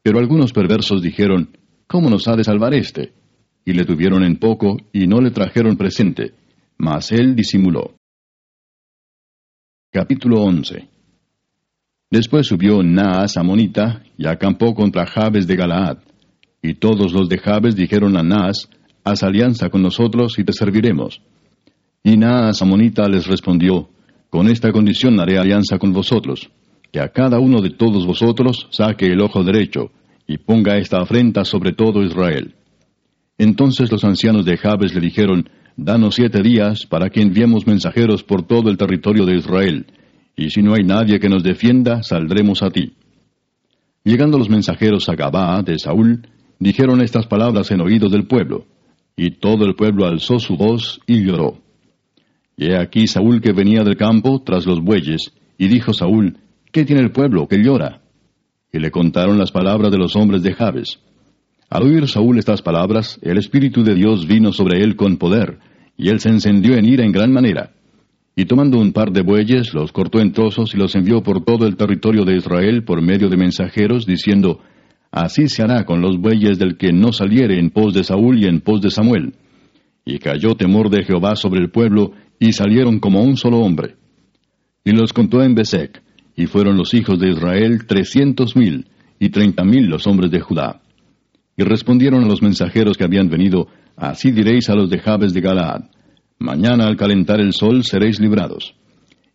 Pero algunos perversos dijeron, ¿Cómo nos ha de salvar éste? y le tuvieron en poco, y no le trajeron presente, mas él disimuló. Capítulo 11 Después subió Naas Amonita, y acampó contra Jabes de Galaad. Y todos los de Jabes dijeron a Naas, Haz alianza con nosotros y te serviremos. Y Naas Amonita les respondió, Con esta condición haré alianza con vosotros, que a cada uno de todos vosotros saque el ojo derecho, y ponga esta afrenta sobre todo Israel. Entonces los ancianos de Jabes le dijeron, Danos siete días para que enviemos mensajeros por todo el territorio de Israel, y si no hay nadie que nos defienda, saldremos a ti. Llegando los mensajeros a Gabaa de Saúl, dijeron estas palabras en oídos del pueblo, y todo el pueblo alzó su voz y lloró. Y he aquí Saúl que venía del campo tras los bueyes, y dijo Saúl, ¿qué tiene el pueblo que llora? Y le contaron las palabras de los hombres de Jabes. Al oír Saúl estas palabras, el Espíritu de Dios vino sobre él con poder, y él se encendió en ira en gran manera. Y tomando un par de bueyes, los cortó en trozos y los envió por todo el territorio de Israel por medio de mensajeros, diciendo, Así se hará con los bueyes del que no saliere en pos de Saúl y en pos de Samuel. Y cayó temor de Jehová sobre el pueblo, y salieron como un solo hombre. Y los contó en Besec, y fueron los hijos de Israel trescientos mil, y treinta mil los hombres de Judá. Y respondieron a los mensajeros que habían venido, Así diréis a los de Jabes de Galaad, Mañana al calentar el sol seréis librados.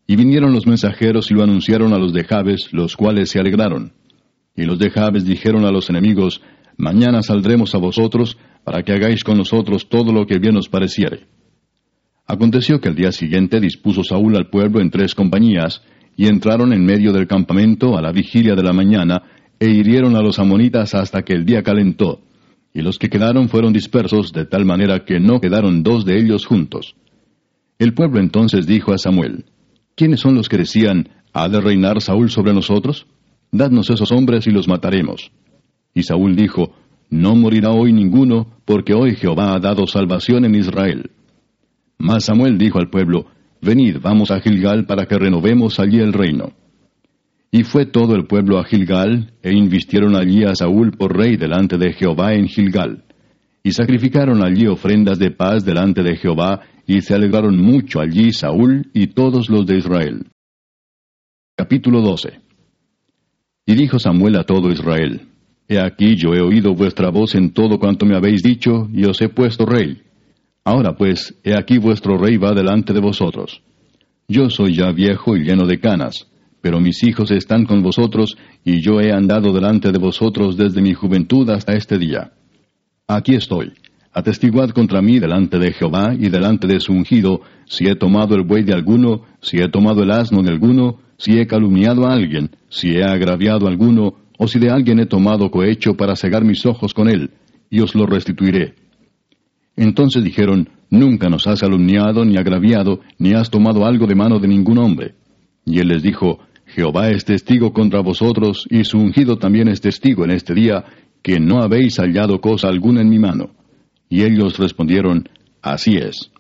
Y vinieron los mensajeros y lo anunciaron a los de Jabes, los cuales se alegraron. Y los de Jabes dijeron a los enemigos, Mañana saldremos a vosotros, para que hagáis con nosotros todo lo que bien os pareciere. Aconteció que el día siguiente dispuso Saúl al pueblo en tres compañías, y entraron en medio del campamento a la vigilia de la mañana, e hirieron a los amonitas hasta que el día calentó, y los que quedaron fueron dispersos de tal manera que no quedaron dos de ellos juntos. El pueblo entonces dijo a Samuel, ¿quiénes son los que decían, ¿ha de reinar Saúl sobre nosotros? Dadnos esos hombres y los mataremos. Y Saúl dijo, No morirá hoy ninguno, porque hoy Jehová ha dado salvación en Israel. Mas Samuel dijo al pueblo, Venid, vamos a Gilgal para que renovemos allí el reino. Y fue todo el pueblo a Gilgal, e invistieron allí a Saúl por rey delante de Jehová en Gilgal. Y sacrificaron allí ofrendas de paz delante de Jehová, y se alegraron mucho allí Saúl y todos los de Israel. Capítulo 12 Y dijo Samuel a todo Israel, He aquí yo he oído vuestra voz en todo cuanto me habéis dicho, y os he puesto rey. Ahora pues, he aquí vuestro rey va delante de vosotros. Yo soy ya viejo y lleno de canas pero mis hijos están con vosotros, y yo he andado delante de vosotros desde mi juventud hasta este día. Aquí estoy. Atestiguad contra mí delante de Jehová y delante de su ungido, si he tomado el buey de alguno, si he tomado el asno de alguno, si he calumniado a alguien, si he agraviado a alguno, o si de alguien he tomado cohecho para cegar mis ojos con él, y os lo restituiré. Entonces dijeron, Nunca nos has calumniado ni agraviado, ni has tomado algo de mano de ningún hombre. Y él les dijo, Jehová es testigo contra vosotros, y su ungido también es testigo en este día, que no habéis hallado cosa alguna en mi mano. Y ellos respondieron, Así es.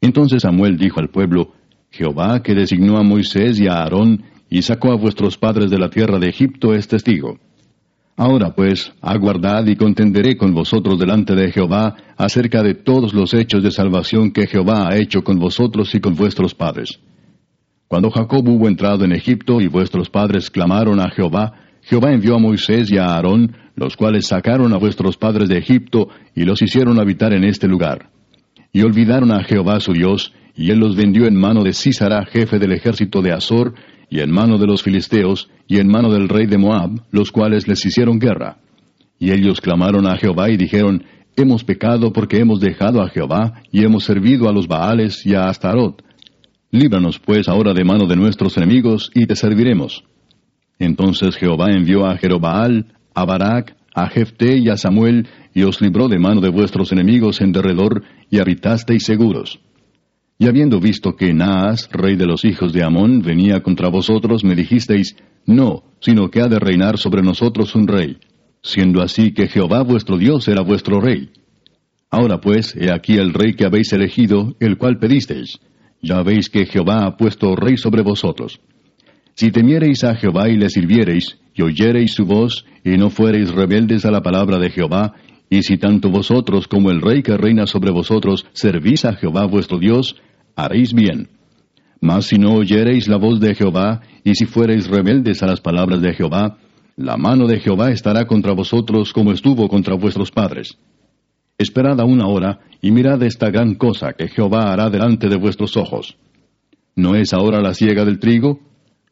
Entonces Samuel dijo al pueblo, Jehová que designó a Moisés y a Aarón, y sacó a vuestros padres de la tierra de Egipto, es testigo. Ahora pues, aguardad y contenderé con vosotros delante de Jehová acerca de todos los hechos de salvación que Jehová ha hecho con vosotros y con vuestros padres. Cuando Jacob hubo entrado en Egipto y vuestros padres clamaron a Jehová, Jehová envió a Moisés y a Aarón, los cuales sacaron a vuestros padres de Egipto y los hicieron habitar en este lugar. Y olvidaron a Jehová su Dios, y él los vendió en mano de Císara, jefe del ejército de Azor, y en mano de los filisteos, y en mano del rey de Moab, los cuales les hicieron guerra. Y ellos clamaron a Jehová y dijeron, Hemos pecado porque hemos dejado a Jehová, y hemos servido a los Baales y a Astarot Líbranos pues ahora de mano de nuestros enemigos, y te serviremos. Entonces Jehová envió a Jerobaal, a Barak, a Jefté y a Samuel, y os libró de mano de vuestros enemigos en derredor, y habitasteis seguros. Y habiendo visto que Naas, rey de los hijos de Amón, venía contra vosotros, me dijisteis, No, sino que ha de reinar sobre nosotros un rey, siendo así que Jehová vuestro Dios era vuestro rey. Ahora pues, he aquí el rey que habéis elegido, el cual pedisteis ya veis que Jehová ha puesto rey sobre vosotros. Si temiereis a Jehová y le sirviereis, y oyereis su voz, y no fuereis rebeldes a la palabra de Jehová, y si tanto vosotros como el rey que reina sobre vosotros servís a Jehová vuestro Dios, haréis bien. Mas si no oyereis la voz de Jehová, y si fuereis rebeldes a las palabras de Jehová, la mano de Jehová estará contra vosotros como estuvo contra vuestros padres. Esperad aún ahora, y mirad esta gran cosa que Jehová hará delante de vuestros ojos. ¿No es ahora la siega del trigo?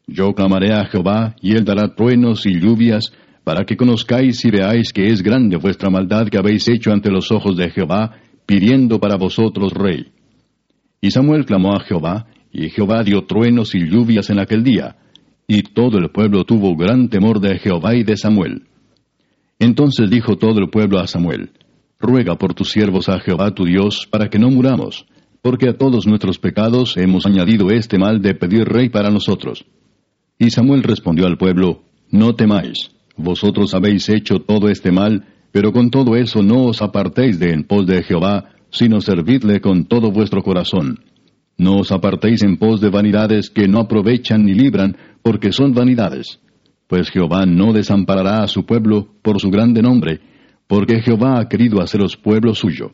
Yo clamaré a Jehová, y él dará truenos y lluvias, para que conozcáis y veáis que es grande vuestra maldad que habéis hecho ante los ojos de Jehová, pidiendo para vosotros rey. Y Samuel clamó a Jehová, y Jehová dio truenos y lluvias en aquel día, y todo el pueblo tuvo gran temor de Jehová y de Samuel. Entonces dijo todo el pueblo a Samuel, Ruega por tus siervos a Jehová tu Dios, para que no muramos, porque a todos nuestros pecados hemos añadido este mal de pedir rey para nosotros. Y Samuel respondió al pueblo, No temáis, vosotros habéis hecho todo este mal, pero con todo eso no os apartéis de en pos de Jehová, sino servidle con todo vuestro corazón. No os apartéis en pos de vanidades que no aprovechan ni libran, porque son vanidades. Pues Jehová no desamparará a su pueblo por su grande nombre, porque Jehová ha querido haceros pueblo suyo.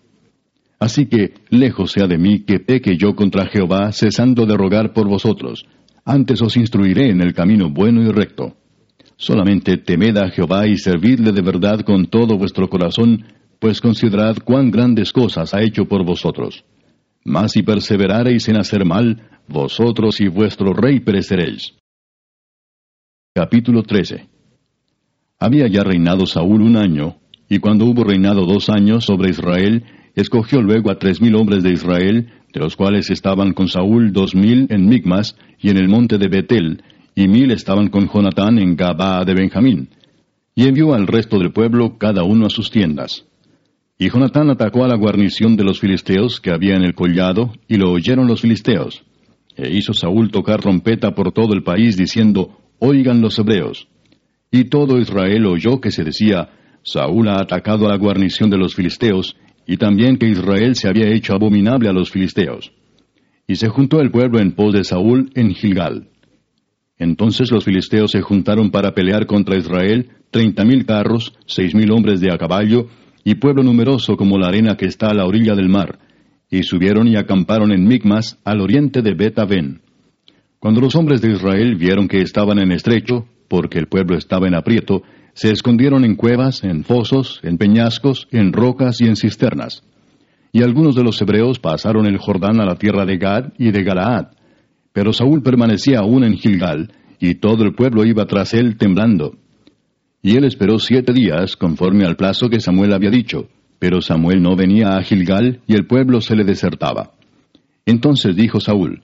Así que lejos sea de mí que peque yo contra Jehová, cesando de rogar por vosotros. Antes os instruiré en el camino bueno y recto. Solamente temed a Jehová y servidle de verdad con todo vuestro corazón, pues considerad cuán grandes cosas ha hecho por vosotros. Mas si perseverareis en hacer mal, vosotros y vuestro rey pereceréis. Capítulo 13 Había ya reinado Saúl un año, y cuando hubo reinado dos años sobre Israel, escogió luego a tres mil hombres de Israel, de los cuales estaban con Saúl dos mil en Migmas y en el monte de Betel, y mil estaban con Jonatán en Gabaa de Benjamín. Y envió al resto del pueblo cada uno a sus tiendas. Y Jonatán atacó a la guarnición de los filisteos que había en el collado, y lo oyeron los filisteos. E hizo Saúl tocar trompeta por todo el país, diciendo, Oigan los hebreos. Y todo Israel oyó que se decía, Saúl ha atacado a la guarnición de los filisteos, y también que Israel se había hecho abominable a los filisteos. Y se juntó el pueblo en pos de Saúl en Gilgal. Entonces los filisteos se juntaron para pelear contra Israel, treinta mil carros, seis mil hombres de a caballo, y pueblo numeroso como la arena que está a la orilla del mar, y subieron y acamparon en Micmas, al oriente de Bet-Aven. Cuando los hombres de Israel vieron que estaban en estrecho, porque el pueblo estaba en aprieto, se escondieron en cuevas, en fosos, en peñascos, en rocas y en cisternas. Y algunos de los hebreos pasaron el Jordán a la tierra de Gad y de Galaad. Pero Saúl permanecía aún en Gilgal, y todo el pueblo iba tras él temblando. Y él esperó siete días, conforme al plazo que Samuel había dicho, pero Samuel no venía a Gilgal, y el pueblo se le desertaba. Entonces dijo Saúl,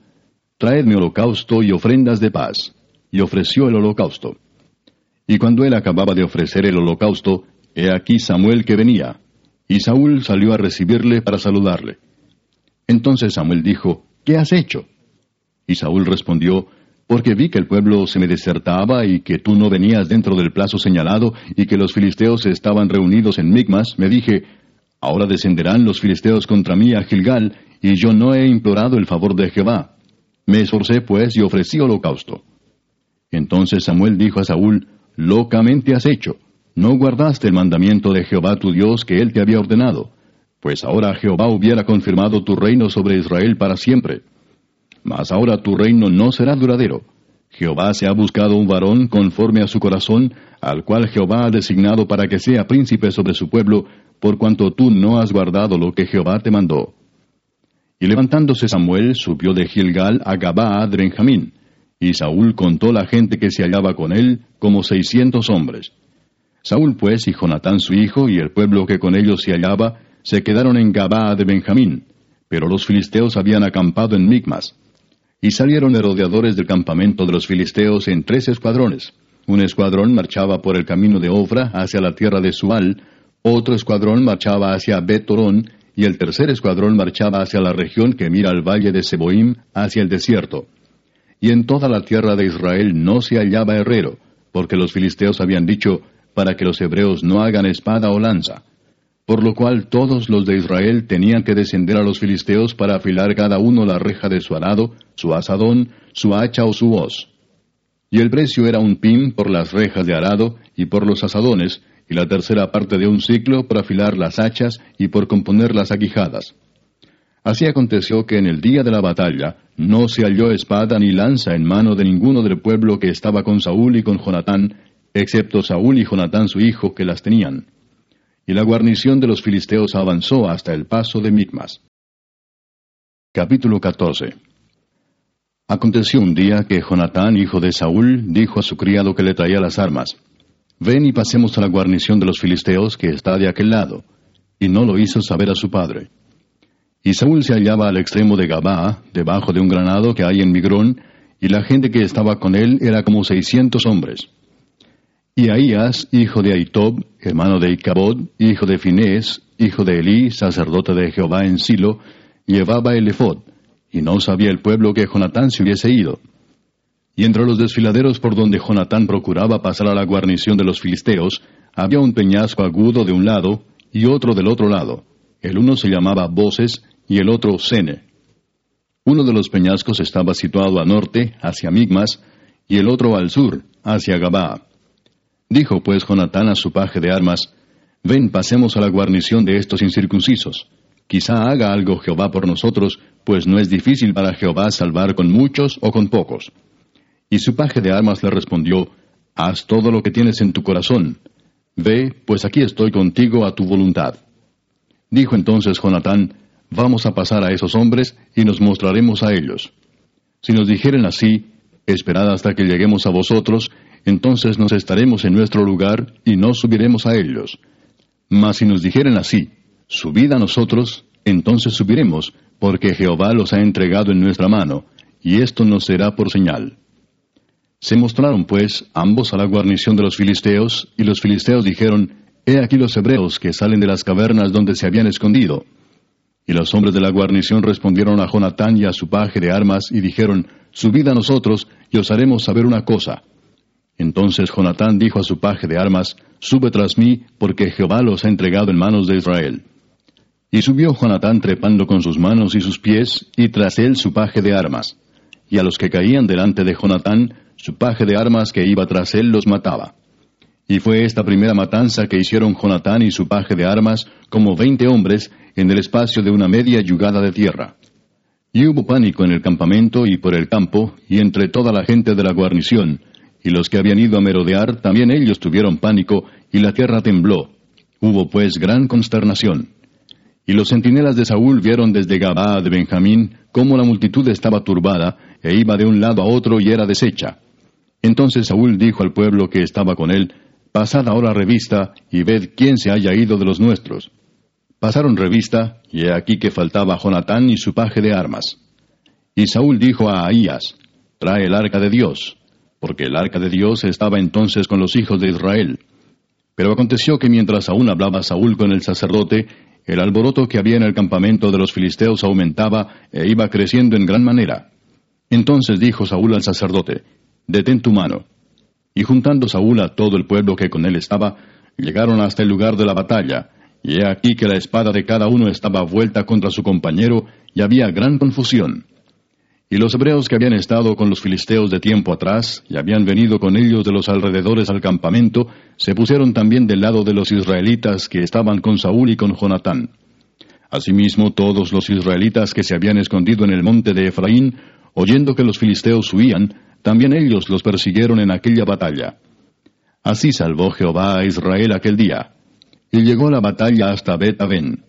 Traedme holocausto y ofrendas de paz. Y ofreció el holocausto. Y cuando él acababa de ofrecer el holocausto, he aquí Samuel que venía, y Saúl salió a recibirle para saludarle. Entonces Samuel dijo, ¿Qué has hecho? Y Saúl respondió, Porque vi que el pueblo se me desertaba y que tú no venías dentro del plazo señalado y que los filisteos estaban reunidos en Migmas, me dije, Ahora descenderán los filisteos contra mí a Gilgal, y yo no he implorado el favor de Jehová. Me esforcé pues y ofrecí holocausto. Entonces Samuel dijo a Saúl, locamente has hecho. No guardaste el mandamiento de Jehová tu Dios que él te había ordenado, pues ahora Jehová hubiera confirmado tu reino sobre Israel para siempre. Mas ahora tu reino no será duradero. Jehová se ha buscado un varón conforme a su corazón, al cual Jehová ha designado para que sea príncipe sobre su pueblo, por cuanto tú no has guardado lo que Jehová te mandó. Y levantándose Samuel, subió de Gilgal a Gabaa de Benjamín, y Saúl contó la gente que se hallaba con él, como seiscientos hombres. Saúl pues y Jonatán su hijo y el pueblo que con ellos se hallaba, se quedaron en Gabaa de Benjamín, pero los filisteos habían acampado en Micmas. Y salieron rodeadores del campamento de los filisteos en tres escuadrones. Un escuadrón marchaba por el camino de Ofra hacia la tierra de Sual, otro escuadrón marchaba hacia Betorón, y el tercer escuadrón marchaba hacia la región que mira al valle de Seboim, hacia el desierto y en toda la tierra de Israel no se hallaba herrero, porque los filisteos habían dicho, para que los hebreos no hagan espada o lanza. Por lo cual todos los de Israel tenían que descender a los filisteos para afilar cada uno la reja de su arado, su asadón, su hacha o su hoz. Y el precio era un pin por las rejas de arado y por los asadones, y la tercera parte de un ciclo por afilar las hachas y por componer las aguijadas. Así aconteció que en el día de la batalla no se halló espada ni lanza en mano de ninguno del pueblo que estaba con Saúl y con Jonatán, excepto Saúl y Jonatán su hijo que las tenían. Y la guarnición de los filisteos avanzó hasta el paso de Micmas. Capítulo 14 Aconteció un día que Jonatán, hijo de Saúl, dijo a su criado que le traía las armas, Ven y pasemos a la guarnición de los filisteos que está de aquel lado. Y no lo hizo saber a su padre. Y Saúl se hallaba al extremo de Gabaa, debajo de un granado que hay en Migrón, y la gente que estaba con él era como seiscientos hombres. Y Ahías, hijo de Aitob, hermano de Icabod, hijo de Finés, hijo de Elí, sacerdote de Jehová en Silo, llevaba el efod, y no sabía el pueblo que Jonatán se hubiese ido. Y entre los desfiladeros por donde Jonatán procuraba pasar a la guarnición de los filisteos, había un peñasco agudo de un lado y otro del otro lado. El uno se llamaba Voces y el otro Sene. Uno de los peñascos estaba situado al norte, hacia Migmas, y el otro al sur, hacia Gabaa. Dijo pues Jonatán a su paje de armas, Ven, pasemos a la guarnición de estos incircuncisos. Quizá haga algo Jehová por nosotros, pues no es difícil para Jehová salvar con muchos o con pocos. Y su paje de armas le respondió, Haz todo lo que tienes en tu corazón. Ve, pues aquí estoy contigo a tu voluntad. Dijo entonces Jonatán, Vamos a pasar a esos hombres y nos mostraremos a ellos. Si nos dijeren así, esperad hasta que lleguemos a vosotros, entonces nos estaremos en nuestro lugar y no subiremos a ellos. Mas si nos dijeren así, subid a nosotros, entonces subiremos, porque Jehová los ha entregado en nuestra mano, y esto nos será por señal. Se mostraron, pues, ambos a la guarnición de los filisteos, y los filisteos dijeron, He aquí los hebreos que salen de las cavernas donde se habían escondido. Y los hombres de la guarnición respondieron a Jonatán y a su paje de armas y dijeron, Subid a nosotros y os haremos saber una cosa. Entonces Jonatán dijo a su paje de armas, Sube tras mí, porque Jehová los ha entregado en manos de Israel. Y subió Jonatán trepando con sus manos y sus pies, y tras él su paje de armas. Y a los que caían delante de Jonatán, su paje de armas que iba tras él los mataba. Y fue esta primera matanza que hicieron Jonatán y su paje de armas, como veinte hombres, en el espacio de una media yugada de tierra. Y hubo pánico en el campamento y por el campo, y entre toda la gente de la guarnición, y los que habían ido a merodear, también ellos tuvieron pánico, y la tierra tembló. Hubo pues gran consternación. Y los centinelas de Saúl vieron desde Gabaa de Benjamín cómo la multitud estaba turbada, e iba de un lado a otro y era deshecha. Entonces Saúl dijo al pueblo que estaba con él, Pasad ahora revista y ved quién se haya ido de los nuestros. Pasaron revista, y he aquí que faltaba Jonatán y su paje de armas. Y Saúl dijo a Ahías, Trae el arca de Dios porque el arca de Dios estaba entonces con los hijos de Israel. Pero aconteció que mientras aún hablaba Saúl con el sacerdote, el alboroto que había en el campamento de los filisteos aumentaba e iba creciendo en gran manera. Entonces dijo Saúl al sacerdote, Detén tu mano. Y juntando Saúl a todo el pueblo que con él estaba, llegaron hasta el lugar de la batalla, y he aquí que la espada de cada uno estaba vuelta contra su compañero, y había gran confusión. Y los hebreos que habían estado con los filisteos de tiempo atrás y habían venido con ellos de los alrededores al campamento, se pusieron también del lado de los israelitas que estaban con Saúl y con Jonatán. Asimismo, todos los israelitas que se habían escondido en el monte de Efraín, oyendo que los filisteos huían, también ellos los persiguieron en aquella batalla. Así salvó Jehová a Israel aquel día. Y llegó la batalla hasta bet -Aven.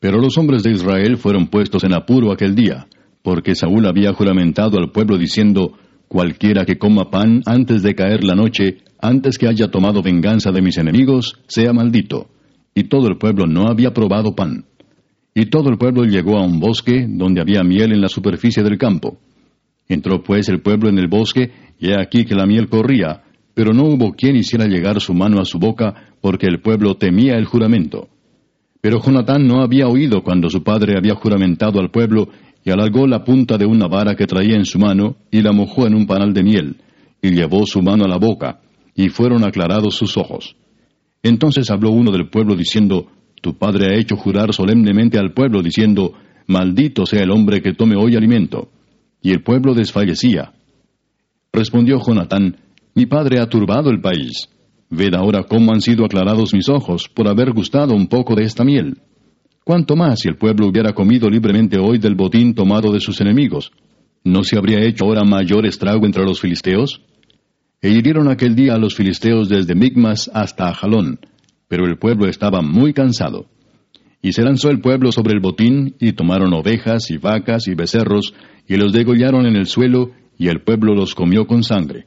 Pero los hombres de Israel fueron puestos en apuro aquel día porque Saúl había juramentado al pueblo diciendo, Cualquiera que coma pan antes de caer la noche, antes que haya tomado venganza de mis enemigos, sea maldito. Y todo el pueblo no había probado pan. Y todo el pueblo llegó a un bosque donde había miel en la superficie del campo. Entró pues el pueblo en el bosque, y he aquí que la miel corría, pero no hubo quien hiciera llegar su mano a su boca, porque el pueblo temía el juramento. Pero Jonatán no había oído cuando su padre había juramentado al pueblo, y alargó la punta de una vara que traía en su mano, y la mojó en un panal de miel, y llevó su mano a la boca, y fueron aclarados sus ojos. Entonces habló uno del pueblo diciendo, Tu padre ha hecho jurar solemnemente al pueblo, diciendo, Maldito sea el hombre que tome hoy alimento. Y el pueblo desfallecía. Respondió Jonatán, Mi padre ha turbado el país. Ved ahora cómo han sido aclarados mis ojos por haber gustado un poco de esta miel. ¿Cuánto más si el pueblo hubiera comido libremente hoy del botín tomado de sus enemigos? ¿No se habría hecho ahora mayor estrago entre los filisteos? E hirieron aquel día a los filisteos desde Migmas hasta Ajalón, pero el pueblo estaba muy cansado. Y se lanzó el pueblo sobre el botín, y tomaron ovejas y vacas y becerros, y los degollaron en el suelo, y el pueblo los comió con sangre.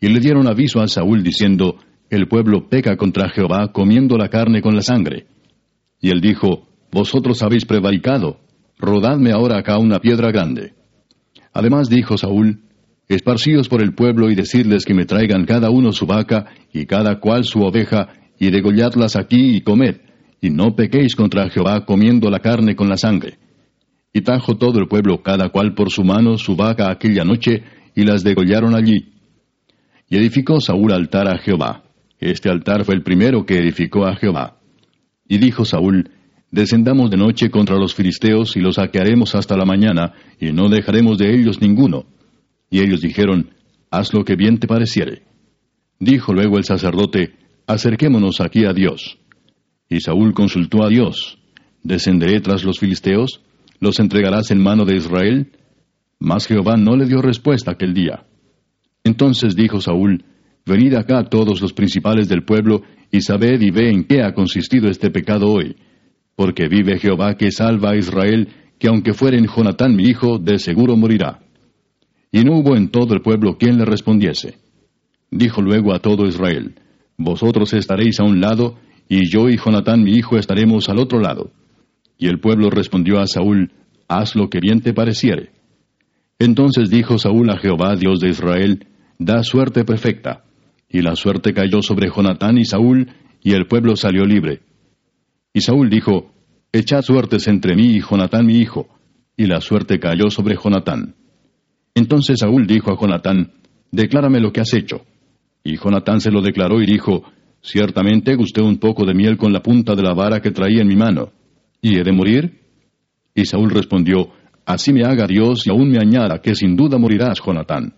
Y le dieron aviso a Saúl diciendo, El pueblo peca contra Jehová comiendo la carne con la sangre. Y él dijo, vosotros habéis prevaricado, rodadme ahora acá una piedra grande. Además dijo Saúl, Esparcíos por el pueblo y decirles que me traigan cada uno su vaca y cada cual su oveja, y degolladlas aquí y comed, y no pequéis contra Jehová comiendo la carne con la sangre. Y trajo todo el pueblo cada cual por su mano su vaca aquella noche, y las degollaron allí. Y edificó Saúl altar a Jehová. Este altar fue el primero que edificó a Jehová. Y dijo Saúl, Descendamos de noche contra los filisteos y los saquearemos hasta la mañana, y no dejaremos de ellos ninguno. Y ellos dijeron, Haz lo que bien te pareciere. Dijo luego el sacerdote, Acerquémonos aquí a Dios. Y Saúl consultó a Dios, ¿Descenderé tras los filisteos? ¿Los entregarás en mano de Israel? Mas Jehová no le dio respuesta aquel día. Entonces dijo Saúl, Venid acá todos los principales del pueblo, y sabed y ve en qué ha consistido este pecado hoy porque vive Jehová que salva a Israel, que aunque fuere en Jonatán mi hijo, de seguro morirá. Y no hubo en todo el pueblo quien le respondiese. Dijo luego a todo Israel, Vosotros estaréis a un lado, y yo y Jonatán mi hijo estaremos al otro lado. Y el pueblo respondió a Saúl, Haz lo que bien te pareciere. Entonces dijo Saúl a Jehová, Dios de Israel, Da suerte perfecta. Y la suerte cayó sobre Jonatán y Saúl, y el pueblo salió libre. Y Saúl dijo, Echad suertes entre mí y Jonatán mi hijo. Y la suerte cayó sobre Jonatán. Entonces Saúl dijo a Jonatán, Declárame lo que has hecho. Y Jonatán se lo declaró y dijo, Ciertamente gusté un poco de miel con la punta de la vara que traía en mi mano. ¿Y he de morir? Y Saúl respondió, Así me haga Dios y aún me añada que sin duda morirás, Jonatán.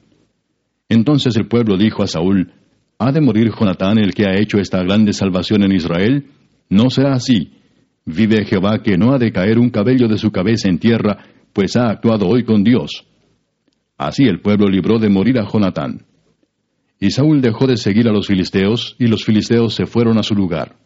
Entonces el pueblo dijo a Saúl, ¿Ha de morir Jonatán el que ha hecho esta grande salvación en Israel? No será así. Vive Jehová que no ha de caer un cabello de su cabeza en tierra, pues ha actuado hoy con Dios. Así el pueblo libró de morir a Jonatán. Y Saúl dejó de seguir a los filisteos, y los filisteos se fueron a su lugar.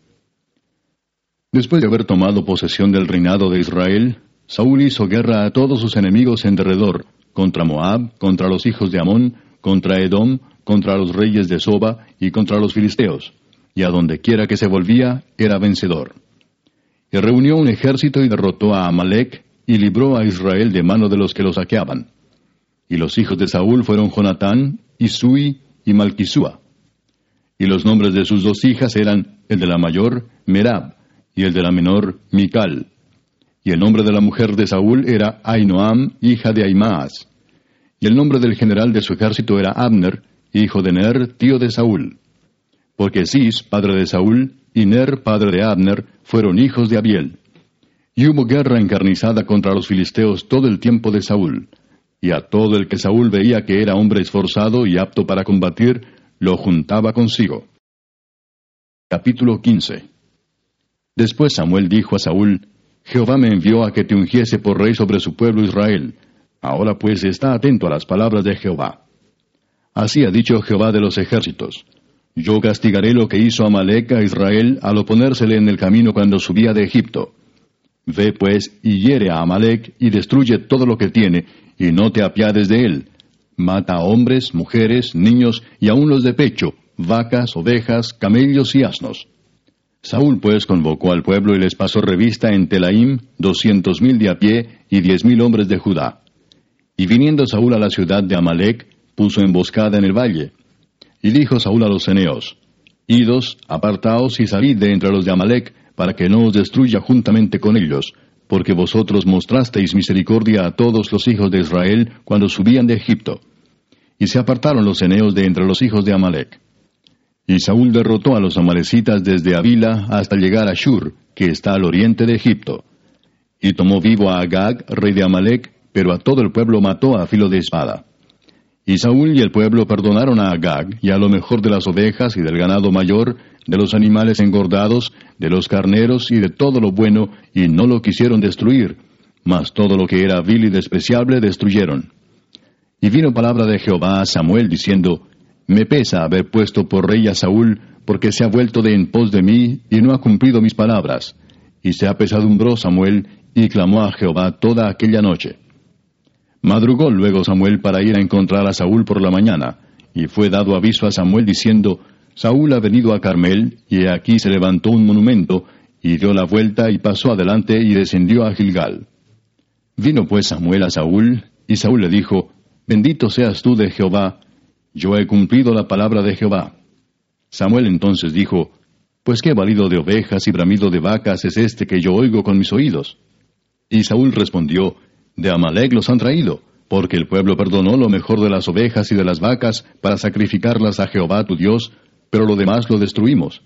Después de haber tomado posesión del reinado de Israel, Saúl hizo guerra a todos sus enemigos en derredor, contra Moab, contra los hijos de Amón, contra Edom, contra los reyes de Soba y contra los filisteos, y a donde quiera que se volvía, era vencedor. Y reunió un ejército y derrotó a Amalek, y libró a Israel de mano de los que lo saqueaban. Y los hijos de Saúl fueron Jonatán, Isui y Malquisúa. Y los nombres de sus dos hijas eran el de la mayor, Merab, y el de la menor, Mical. Y el nombre de la mujer de Saúl era Ainoam, hija de Aimaas. Y el nombre del general de su ejército era Abner, hijo de Ner, tío de Saúl. Porque Cis, padre de Saúl, y Ner, padre de Abner, fueron hijos de Abiel. Y hubo guerra encarnizada contra los filisteos todo el tiempo de Saúl y a todo el que Saúl veía que era hombre esforzado y apto para combatir, lo juntaba consigo. Capítulo 15 Después Samuel dijo a Saúl, Jehová me envió a que te ungiese por rey sobre su pueblo Israel. Ahora pues está atento a las palabras de Jehová. Así ha dicho Jehová de los ejércitos. Yo castigaré lo que hizo Amalek a Israel al oponérsele en el camino cuando subía de Egipto. Ve pues y hiere a Amalek y destruye todo lo que tiene, y no te apiades de él. Mata a hombres, mujeres, niños y aun los de pecho, vacas, ovejas, camellos y asnos. Saúl pues convocó al pueblo y les pasó revista en Telaim doscientos mil de a pie y diez mil hombres de Judá. Y viniendo Saúl a la ciudad de Amalek, puso emboscada en el valle. Y dijo Saúl a los ceneos, Idos, apartaos y salid de entre los de Amalek, para que no os destruya juntamente con ellos, porque vosotros mostrasteis misericordia a todos los hijos de Israel cuando subían de Egipto. Y se apartaron los eneos de entre los hijos de Amalek. Y Saúl derrotó a los amalecitas desde Avila hasta llegar a Shur, que está al oriente de Egipto. Y tomó vivo a Agag, rey de Amalek, pero a todo el pueblo mató a filo de espada. Y Saúl y el pueblo perdonaron a Agag y a lo mejor de las ovejas y del ganado mayor, de los animales engordados, de los carneros y de todo lo bueno, y no lo quisieron destruir, mas todo lo que era vil y despreciable destruyeron. Y vino palabra de Jehová a Samuel diciendo, Me pesa haber puesto por rey a Saúl, porque se ha vuelto de en pos de mí y no ha cumplido mis palabras. Y se apesadumbró Samuel y clamó a Jehová toda aquella noche. Madrugó luego Samuel para ir a encontrar a Saúl por la mañana, y fue dado aviso a Samuel diciendo, Saúl ha venido a Carmel, y aquí se levantó un monumento, y dio la vuelta y pasó adelante y descendió a Gilgal. Vino pues Samuel a Saúl, y Saúl le dijo, Bendito seas tú de Jehová, yo he cumplido la palabra de Jehová. Samuel entonces dijo, Pues qué valido de ovejas y bramido de vacas es este que yo oigo con mis oídos. Y Saúl respondió, de Amalek los han traído, porque el pueblo perdonó lo mejor de las ovejas y de las vacas para sacrificarlas a Jehová tu Dios, pero lo demás lo destruimos.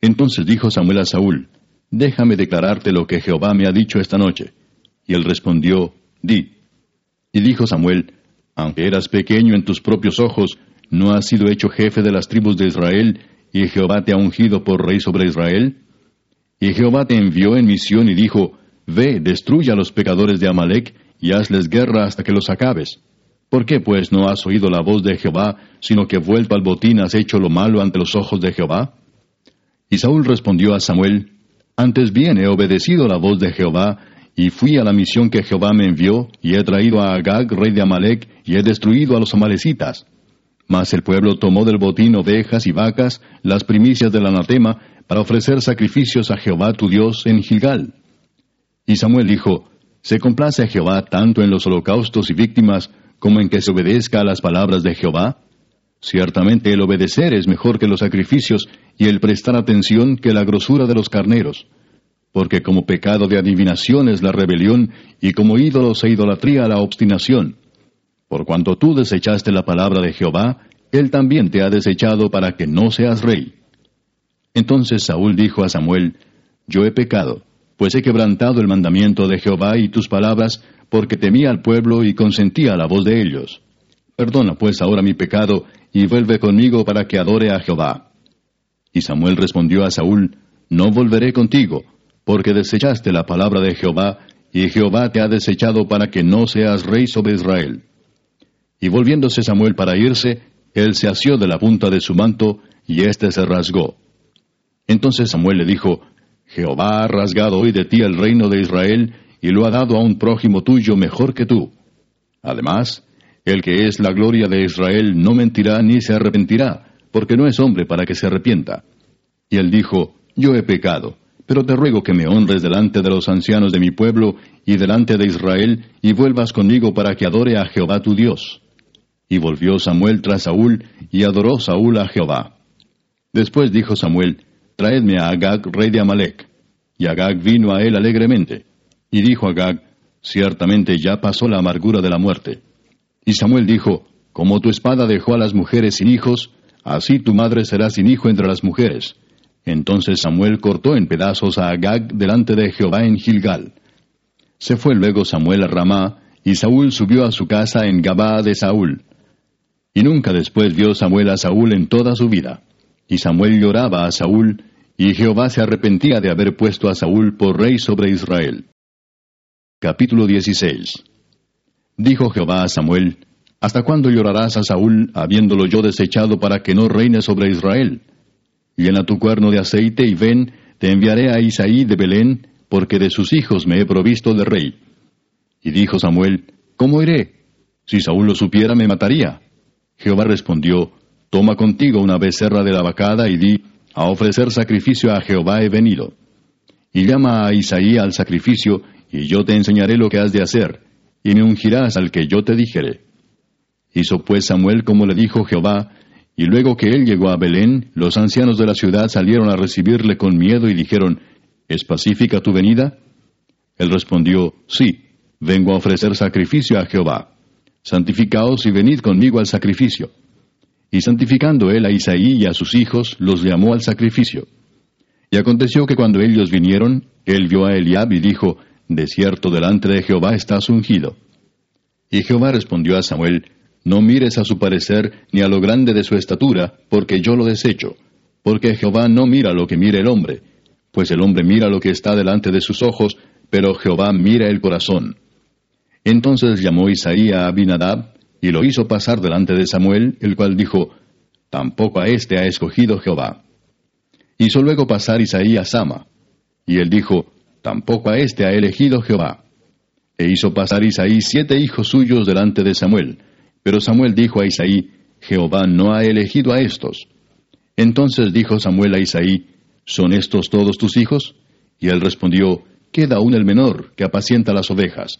Entonces dijo Samuel a Saúl, Déjame declararte lo que Jehová me ha dicho esta noche. Y él respondió, Di. Y dijo Samuel, Aunque eras pequeño en tus propios ojos, ¿no has sido hecho jefe de las tribus de Israel, y Jehová te ha ungido por rey sobre Israel? Y Jehová te envió en misión y dijo, Ve, destruye a los pecadores de Amalek, y hazles guerra hasta que los acabes. ¿Por qué pues no has oído la voz de Jehová, sino que vuelto al botín has hecho lo malo ante los ojos de Jehová? Y Saúl respondió a Samuel, Antes bien he obedecido la voz de Jehová, y fui a la misión que Jehová me envió, y he traído a Agag, rey de Amalek, y he destruido a los amalecitas. Mas el pueblo tomó del botín ovejas y vacas, las primicias del anatema, para ofrecer sacrificios a Jehová tu Dios en Gilgal. Y Samuel dijo, ¿Se complace a Jehová tanto en los holocaustos y víctimas como en que se obedezca a las palabras de Jehová? Ciertamente el obedecer es mejor que los sacrificios y el prestar atención que la grosura de los carneros. porque como pecado de adivinación es la rebelión, y como ídolos e idolatría la obstinación. Por cuanto tú desechaste la palabra de Jehová, él también te ha desechado para que no seas rey. Entonces Saúl dijo a Samuel, Yo he pecado, pues he quebrantado el mandamiento de Jehová y tus palabras, porque temía al pueblo y consentía a la voz de ellos. Perdona pues ahora mi pecado, y vuelve conmigo para que adore a Jehová. Y Samuel respondió a Saúl, No volveré contigo, porque desechaste la palabra de Jehová, y Jehová te ha desechado para que no seas rey sobre Israel. Y volviéndose Samuel para irse, él se asió de la punta de su manto, y éste se rasgó. Entonces Samuel le dijo, Jehová ha rasgado hoy de ti el reino de Israel, y lo ha dado a un prójimo tuyo mejor que tú. Además, el que es la gloria de Israel no mentirá ni se arrepentirá, porque no es hombre para que se arrepienta. Y él dijo, Yo he pecado pero te ruego que me honres delante de los ancianos de mi pueblo y delante de Israel, y vuelvas conmigo para que adore a Jehová tu Dios. Y volvió Samuel tras Saúl, y adoró Saúl a Jehová. Después dijo Samuel, Traedme a Agag, rey de Amalek. Y Agag vino a él alegremente. Y dijo Agag, Ciertamente ya pasó la amargura de la muerte. Y Samuel dijo, Como tu espada dejó a las mujeres sin hijos, así tu madre será sin hijo entre las mujeres entonces Samuel cortó en pedazos a Agag delante de Jehová en Gilgal. Se fue luego Samuel a Ramá, y Saúl subió a su casa en Gabá de Saúl. Y nunca después vio Samuel a Saúl en toda su vida. Y Samuel lloraba a Saúl, y Jehová se arrepentía de haber puesto a Saúl por rey sobre Israel. Capítulo 16 Dijo Jehová a Samuel, ¿Hasta cuándo llorarás a Saúl, habiéndolo yo desechado para que no reine sobre Israel? llena tu cuerno de aceite y ven, te enviaré a Isaí de Belén, porque de sus hijos me he provisto de rey. Y dijo Samuel, ¿Cómo iré? Si Saúl lo supiera, me mataría. Jehová respondió, Toma contigo una becerra de la vacada y di, A ofrecer sacrificio a Jehová he venido. Y llama a Isaí al sacrificio, y yo te enseñaré lo que has de hacer, y me ungirás al que yo te dijere. Hizo pues Samuel como le dijo Jehová, y luego que él llegó a Belén, los ancianos de la ciudad salieron a recibirle con miedo y dijeron, ¿Es pacífica tu venida? Él respondió, Sí, vengo a ofrecer sacrificio a Jehová. Santificaos y venid conmigo al sacrificio. Y santificando él a Isaí y a sus hijos, los llamó al sacrificio. Y aconteció que cuando ellos vinieron, él vio a Eliab y dijo, De cierto delante de Jehová estás ungido. Y Jehová respondió a Samuel, no mires a su parecer ni a lo grande de su estatura, porque yo lo desecho. Porque Jehová no mira lo que mira el hombre, pues el hombre mira lo que está delante de sus ojos, pero Jehová mira el corazón. Entonces llamó Isaí a Abinadab, y lo hizo pasar delante de Samuel, el cual dijo, Tampoco a éste ha escogido Jehová. Hizo luego pasar Isaí a Sama, y él dijo, Tampoco a éste ha elegido Jehová. E hizo pasar Isaí siete hijos suyos delante de Samuel, pero Samuel dijo a Isaí, Jehová no ha elegido a estos. Entonces dijo Samuel a Isaí, ¿son estos todos tus hijos? Y él respondió, Queda aún el menor, que apacienta las ovejas.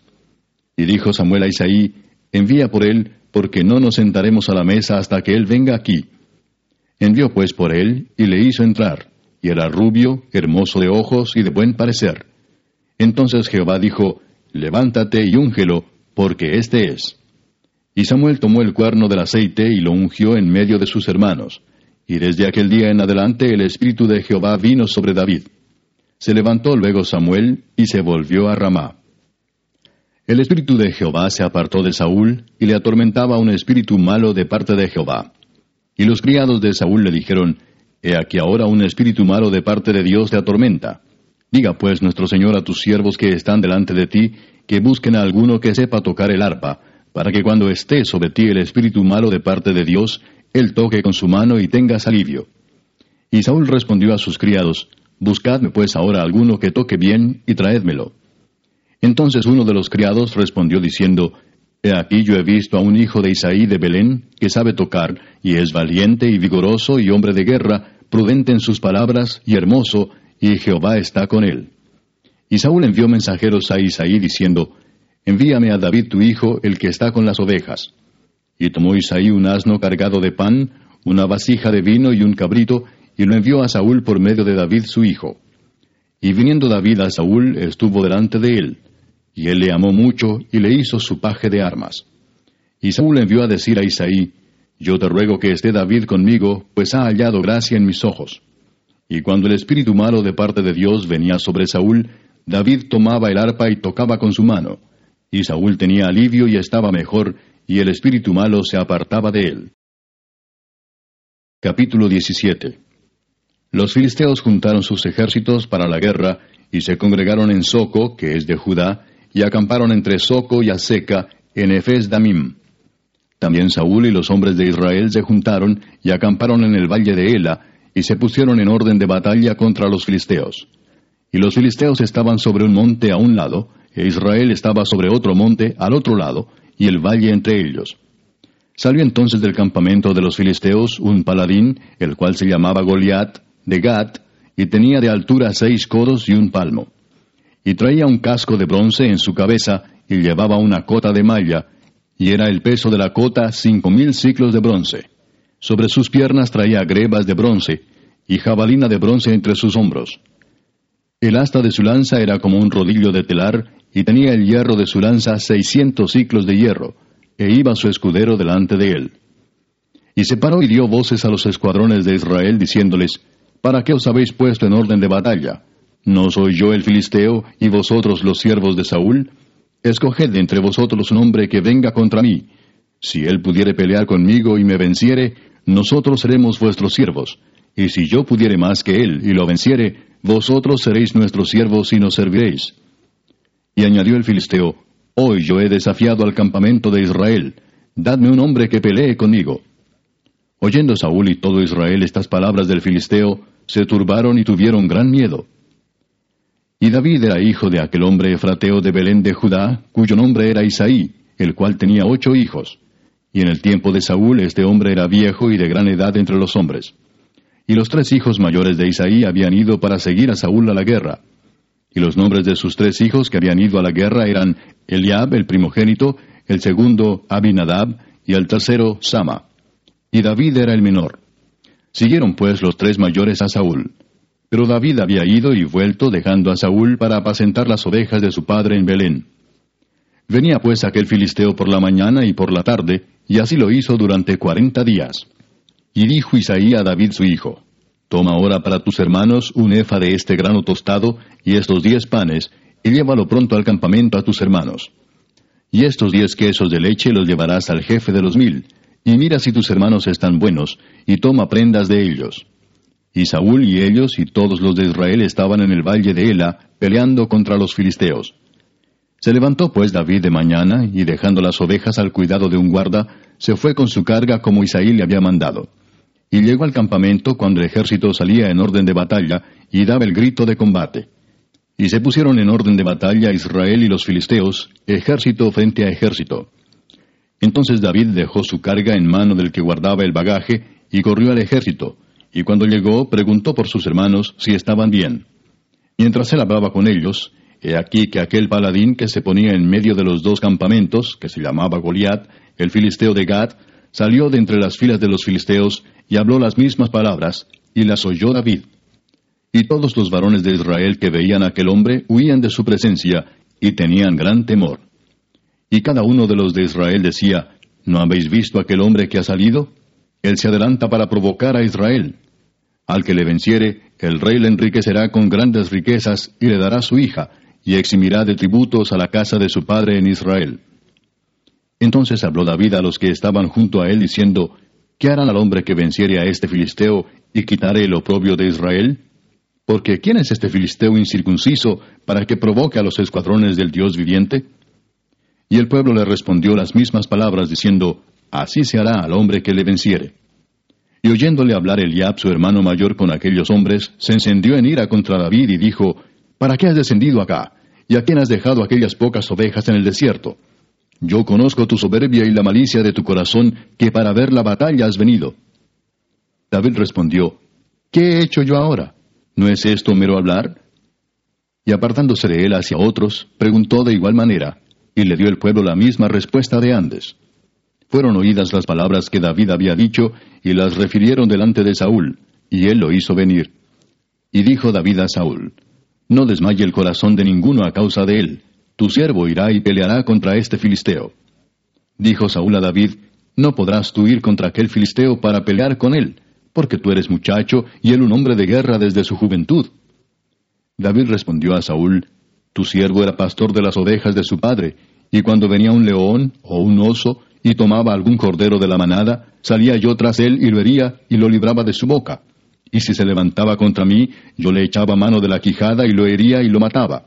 Y dijo Samuel a Isaí, Envía por él, porque no nos sentaremos a la mesa hasta que él venga aquí. Envió pues por él, y le hizo entrar, y era rubio, hermoso de ojos y de buen parecer. Entonces Jehová dijo, Levántate y úngelo, porque éste es. Y Samuel tomó el cuerno del aceite y lo ungió en medio de sus hermanos. Y desde aquel día en adelante el Espíritu de Jehová vino sobre David. Se levantó luego Samuel y se volvió a Ramá. El Espíritu de Jehová se apartó de Saúl y le atormentaba un espíritu malo de parte de Jehová. Y los criados de Saúl le dijeron, He aquí ahora un espíritu malo de parte de Dios te atormenta. Diga pues nuestro Señor a tus siervos que están delante de ti, que busquen a alguno que sepa tocar el arpa, para que cuando esté sobre ti el espíritu malo de parte de Dios, él toque con su mano y tengas alivio. Y Saúl respondió a sus criados, Buscadme pues ahora alguno que toque bien y traédmelo. Entonces uno de los criados respondió diciendo, He aquí yo he visto a un hijo de Isaí de Belén, que sabe tocar, y es valiente y vigoroso y hombre de guerra, prudente en sus palabras y hermoso, y Jehová está con él. Y Saúl envió mensajeros a Isaí diciendo, Envíame a David tu hijo, el que está con las ovejas. Y tomó Isaí un asno cargado de pan, una vasija de vino y un cabrito, y lo envió a Saúl por medio de David su hijo. Y viniendo David a Saúl, estuvo delante de él. Y él le amó mucho y le hizo su paje de armas. Y Saúl envió a decir a Isaí, Yo te ruego que esté David conmigo, pues ha hallado gracia en mis ojos. Y cuando el espíritu malo de parte de Dios venía sobre Saúl, David tomaba el arpa y tocaba con su mano. Y Saúl tenía alivio y estaba mejor, y el espíritu malo se apartaba de él. Capítulo 17 Los filisteos juntaron sus ejércitos para la guerra, y se congregaron en Soco, que es de Judá, y acamparon entre Soco y Aseca, en Efes Damim. También Saúl y los hombres de Israel se juntaron y acamparon en el valle de Ela, y se pusieron en orden de batalla contra los filisteos. Y los filisteos estaban sobre un monte a un lado, e Israel estaba sobre otro monte al otro lado, y el valle entre ellos. Salió entonces del campamento de los filisteos un paladín, el cual se llamaba Goliat, de Gat, y tenía de altura seis codos y un palmo. Y traía un casco de bronce en su cabeza, y llevaba una cota de malla, y era el peso de la cota cinco mil ciclos de bronce. Sobre sus piernas traía grebas de bronce, y jabalina de bronce entre sus hombros. El asta de su lanza era como un rodillo de telar, y tenía el hierro de su lanza seiscientos ciclos de hierro, e iba su escudero delante de él. Y se paró y dio voces a los escuadrones de Israel, diciéndoles, ¿Para qué os habéis puesto en orden de batalla? ¿No soy yo el filisteo y vosotros los siervos de Saúl? Escoged entre vosotros un hombre que venga contra mí. Si él pudiere pelear conmigo y me venciere, nosotros seremos vuestros siervos. Y si yo pudiere más que él y lo venciere, vosotros seréis nuestros siervos y nos serviréis. Y añadió el filisteo, Hoy yo he desafiado al campamento de Israel, dadme un hombre que pelee conmigo. Oyendo Saúl y todo Israel estas palabras del filisteo, se turbaron y tuvieron gran miedo. Y David era hijo de aquel hombre efrateo de Belén de Judá, cuyo nombre era Isaí, el cual tenía ocho hijos. Y en el tiempo de Saúl este hombre era viejo y de gran edad entre los hombres. Y los tres hijos mayores de Isaí habían ido para seguir a Saúl a la guerra. Y los nombres de sus tres hijos que habían ido a la guerra eran Eliab, el primogénito, el segundo Abinadab, y el tercero Sama. Y David era el menor. Siguieron pues los tres mayores a Saúl. Pero David había ido y vuelto dejando a Saúl para apacentar las ovejas de su padre en Belén. Venía pues aquel filisteo por la mañana y por la tarde, y así lo hizo durante cuarenta días. Y dijo Isaí a David su hijo, Toma ahora para tus hermanos un efa de este grano tostado y estos diez panes, y llévalo pronto al campamento a tus hermanos. Y estos diez quesos de leche los llevarás al jefe de los mil, y mira si tus hermanos están buenos, y toma prendas de ellos. Y Saúl y ellos y todos los de Israel estaban en el valle de Ela, peleando contra los filisteos. Se levantó pues David de mañana, y dejando las ovejas al cuidado de un guarda, se fue con su carga como Isaí le había mandado. Y llegó al campamento cuando el ejército salía en orden de batalla y daba el grito de combate. Y se pusieron en orden de batalla Israel y los filisteos, ejército frente a ejército. Entonces David dejó su carga en mano del que guardaba el bagaje y corrió al ejército, y cuando llegó preguntó por sus hermanos si estaban bien. Mientras él hablaba con ellos, he aquí que aquel paladín que se ponía en medio de los dos campamentos, que se llamaba Goliat, el filisteo de Gad, salió de entre las filas de los filisteos y habló las mismas palabras, y las oyó David. Y todos los varones de Israel que veían a aquel hombre huían de su presencia, y tenían gran temor. Y cada uno de los de Israel decía, ¿No habéis visto aquel hombre que ha salido? Él se adelanta para provocar a Israel. Al que le venciere, el rey le enriquecerá con grandes riquezas y le dará su hija, y eximirá de tributos a la casa de su padre en Israel. Entonces habló David a los que estaban junto a él, diciendo, ¿Qué harán al hombre que venciere a este filisteo y quitare el oprobio de Israel? Porque ¿quién es este filisteo incircunciso para que provoque a los escuadrones del Dios viviente? Y el pueblo le respondió las mismas palabras, diciendo, Así se hará al hombre que le venciere. Y oyéndole hablar Eliab, su hermano mayor, con aquellos hombres, se encendió en ira contra David y dijo, ¿Para qué has descendido acá? ¿Y a quién has dejado aquellas pocas ovejas en el desierto? Yo conozco tu soberbia y la malicia de tu corazón, que para ver la batalla has venido. David respondió, ¿Qué he hecho yo ahora? ¿No es esto mero hablar? Y apartándose de él hacia otros, preguntó de igual manera, y le dio el pueblo la misma respuesta de antes. Fueron oídas las palabras que David había dicho, y las refirieron delante de Saúl, y él lo hizo venir. Y dijo David a Saúl, No desmaye el corazón de ninguno a causa de él. Tu siervo irá y peleará contra este filisteo. Dijo Saúl a David, No podrás tú ir contra aquel filisteo para pelear con él, porque tú eres muchacho y él un hombre de guerra desde su juventud. David respondió a Saúl, Tu siervo era pastor de las ovejas de su padre, y cuando venía un león o un oso y tomaba algún cordero de la manada, salía yo tras él y lo hería y lo libraba de su boca. Y si se levantaba contra mí, yo le echaba mano de la quijada y lo hería y lo mataba.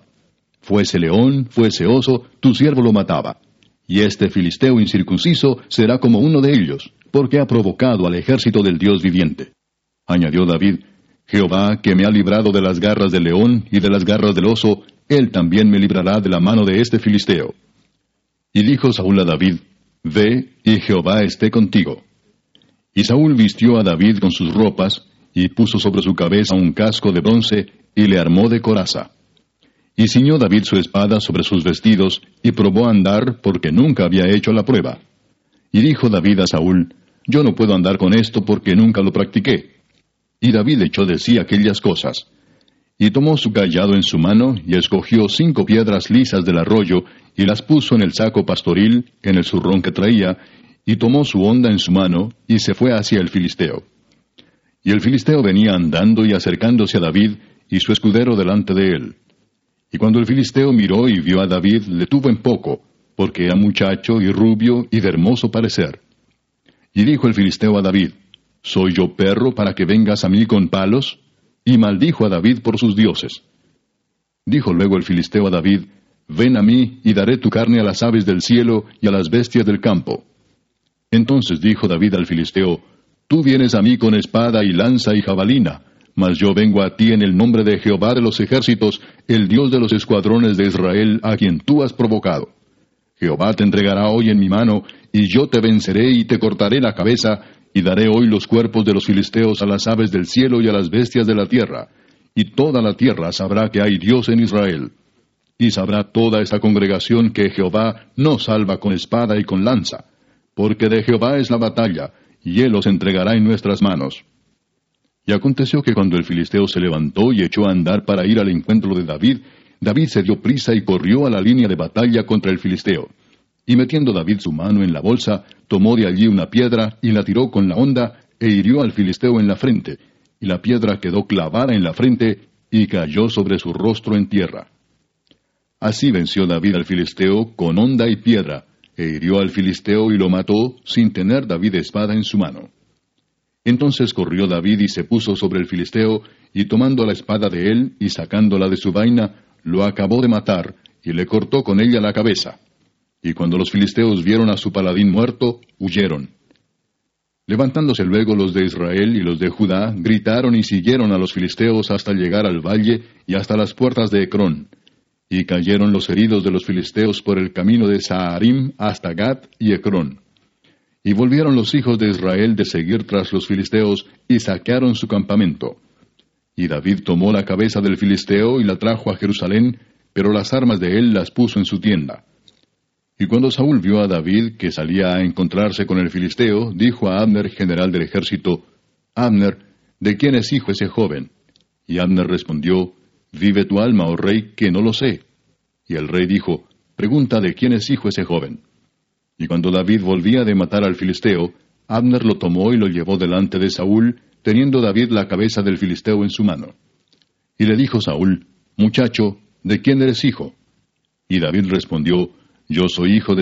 Fuese león, fuese oso, tu siervo lo mataba. Y este filisteo incircunciso será como uno de ellos, porque ha provocado al ejército del Dios viviente. Añadió David, Jehová, que me ha librado de las garras del león y de las garras del oso, él también me librará de la mano de este filisteo. Y dijo Saúl a David, Ve, y Jehová esté contigo. Y Saúl vistió a David con sus ropas, y puso sobre su cabeza un casco de bronce, y le armó de coraza. Y ciñó David su espada sobre sus vestidos, y probó a andar, porque nunca había hecho la prueba. Y dijo David a Saúl, Yo no puedo andar con esto porque nunca lo practiqué. Y David echó de sí aquellas cosas. Y tomó su callado en su mano, y escogió cinco piedras lisas del arroyo, y las puso en el saco pastoril, en el zurrón que traía, y tomó su honda en su mano, y se fue hacia el filisteo. Y el filisteo venía andando y acercándose a David, y su escudero delante de él. Y cuando el filisteo miró y vio a David, le tuvo en poco, porque era muchacho y rubio y de hermoso parecer. Y dijo el filisteo a David, ¿Soy yo perro para que vengas a mí con palos? Y maldijo a David por sus dioses. Dijo luego el filisteo a David, Ven a mí y daré tu carne a las aves del cielo y a las bestias del campo. Entonces dijo David al filisteo, Tú vienes a mí con espada y lanza y jabalina, mas yo vengo a ti en el nombre de Jehová de los ejércitos, el Dios de los escuadrones de Israel, a quien tú has provocado. Jehová te entregará hoy en mi mano, y yo te venceré y te cortaré la cabeza, y daré hoy los cuerpos de los filisteos a las aves del cielo y a las bestias de la tierra, y toda la tierra sabrá que hay Dios en Israel. Y sabrá toda esta congregación que Jehová no salva con espada y con lanza, porque de Jehová es la batalla, y él los entregará en nuestras manos. Y aconteció que cuando el filisteo se levantó y echó a andar para ir al encuentro de David, David se dio prisa y corrió a la línea de batalla contra el filisteo. Y metiendo David su mano en la bolsa, tomó de allí una piedra y la tiró con la honda e hirió al filisteo en la frente, y la piedra quedó clavada en la frente y cayó sobre su rostro en tierra. Así venció David al filisteo con honda y piedra, e hirió al filisteo y lo mató sin tener David espada en su mano. Entonces corrió David y se puso sobre el filisteo, y tomando la espada de él y sacándola de su vaina, lo acabó de matar, y le cortó con ella la cabeza. Y cuando los filisteos vieron a su paladín muerto, huyeron. Levantándose luego los de Israel y los de Judá, gritaron y siguieron a los filisteos hasta llegar al valle y hasta las puertas de Ecrón y cayeron los heridos de los filisteos por el camino de Saharim hasta Gat y Ecrón. Y volvieron los hijos de Israel de seguir tras los filisteos y saquearon su campamento. Y David tomó la cabeza del filisteo y la trajo a Jerusalén, pero las armas de él las puso en su tienda. Y cuando Saúl vio a David que salía a encontrarse con el filisteo, dijo a Abner, general del ejército, Abner, ¿de quién es hijo ese joven? Y Abner respondió, Vive tu alma, oh rey, que no lo sé. Y el rey dijo, Pregunta de quién es hijo ese joven. Y cuando David volvía de matar al filisteo, Abner lo tomó y lo llevó delante de Saúl, teniendo David la cabeza del filisteo en su mano. Y le dijo Saúl, Muchacho, ¿de quién eres hijo? Y David respondió, Yo soy hijo de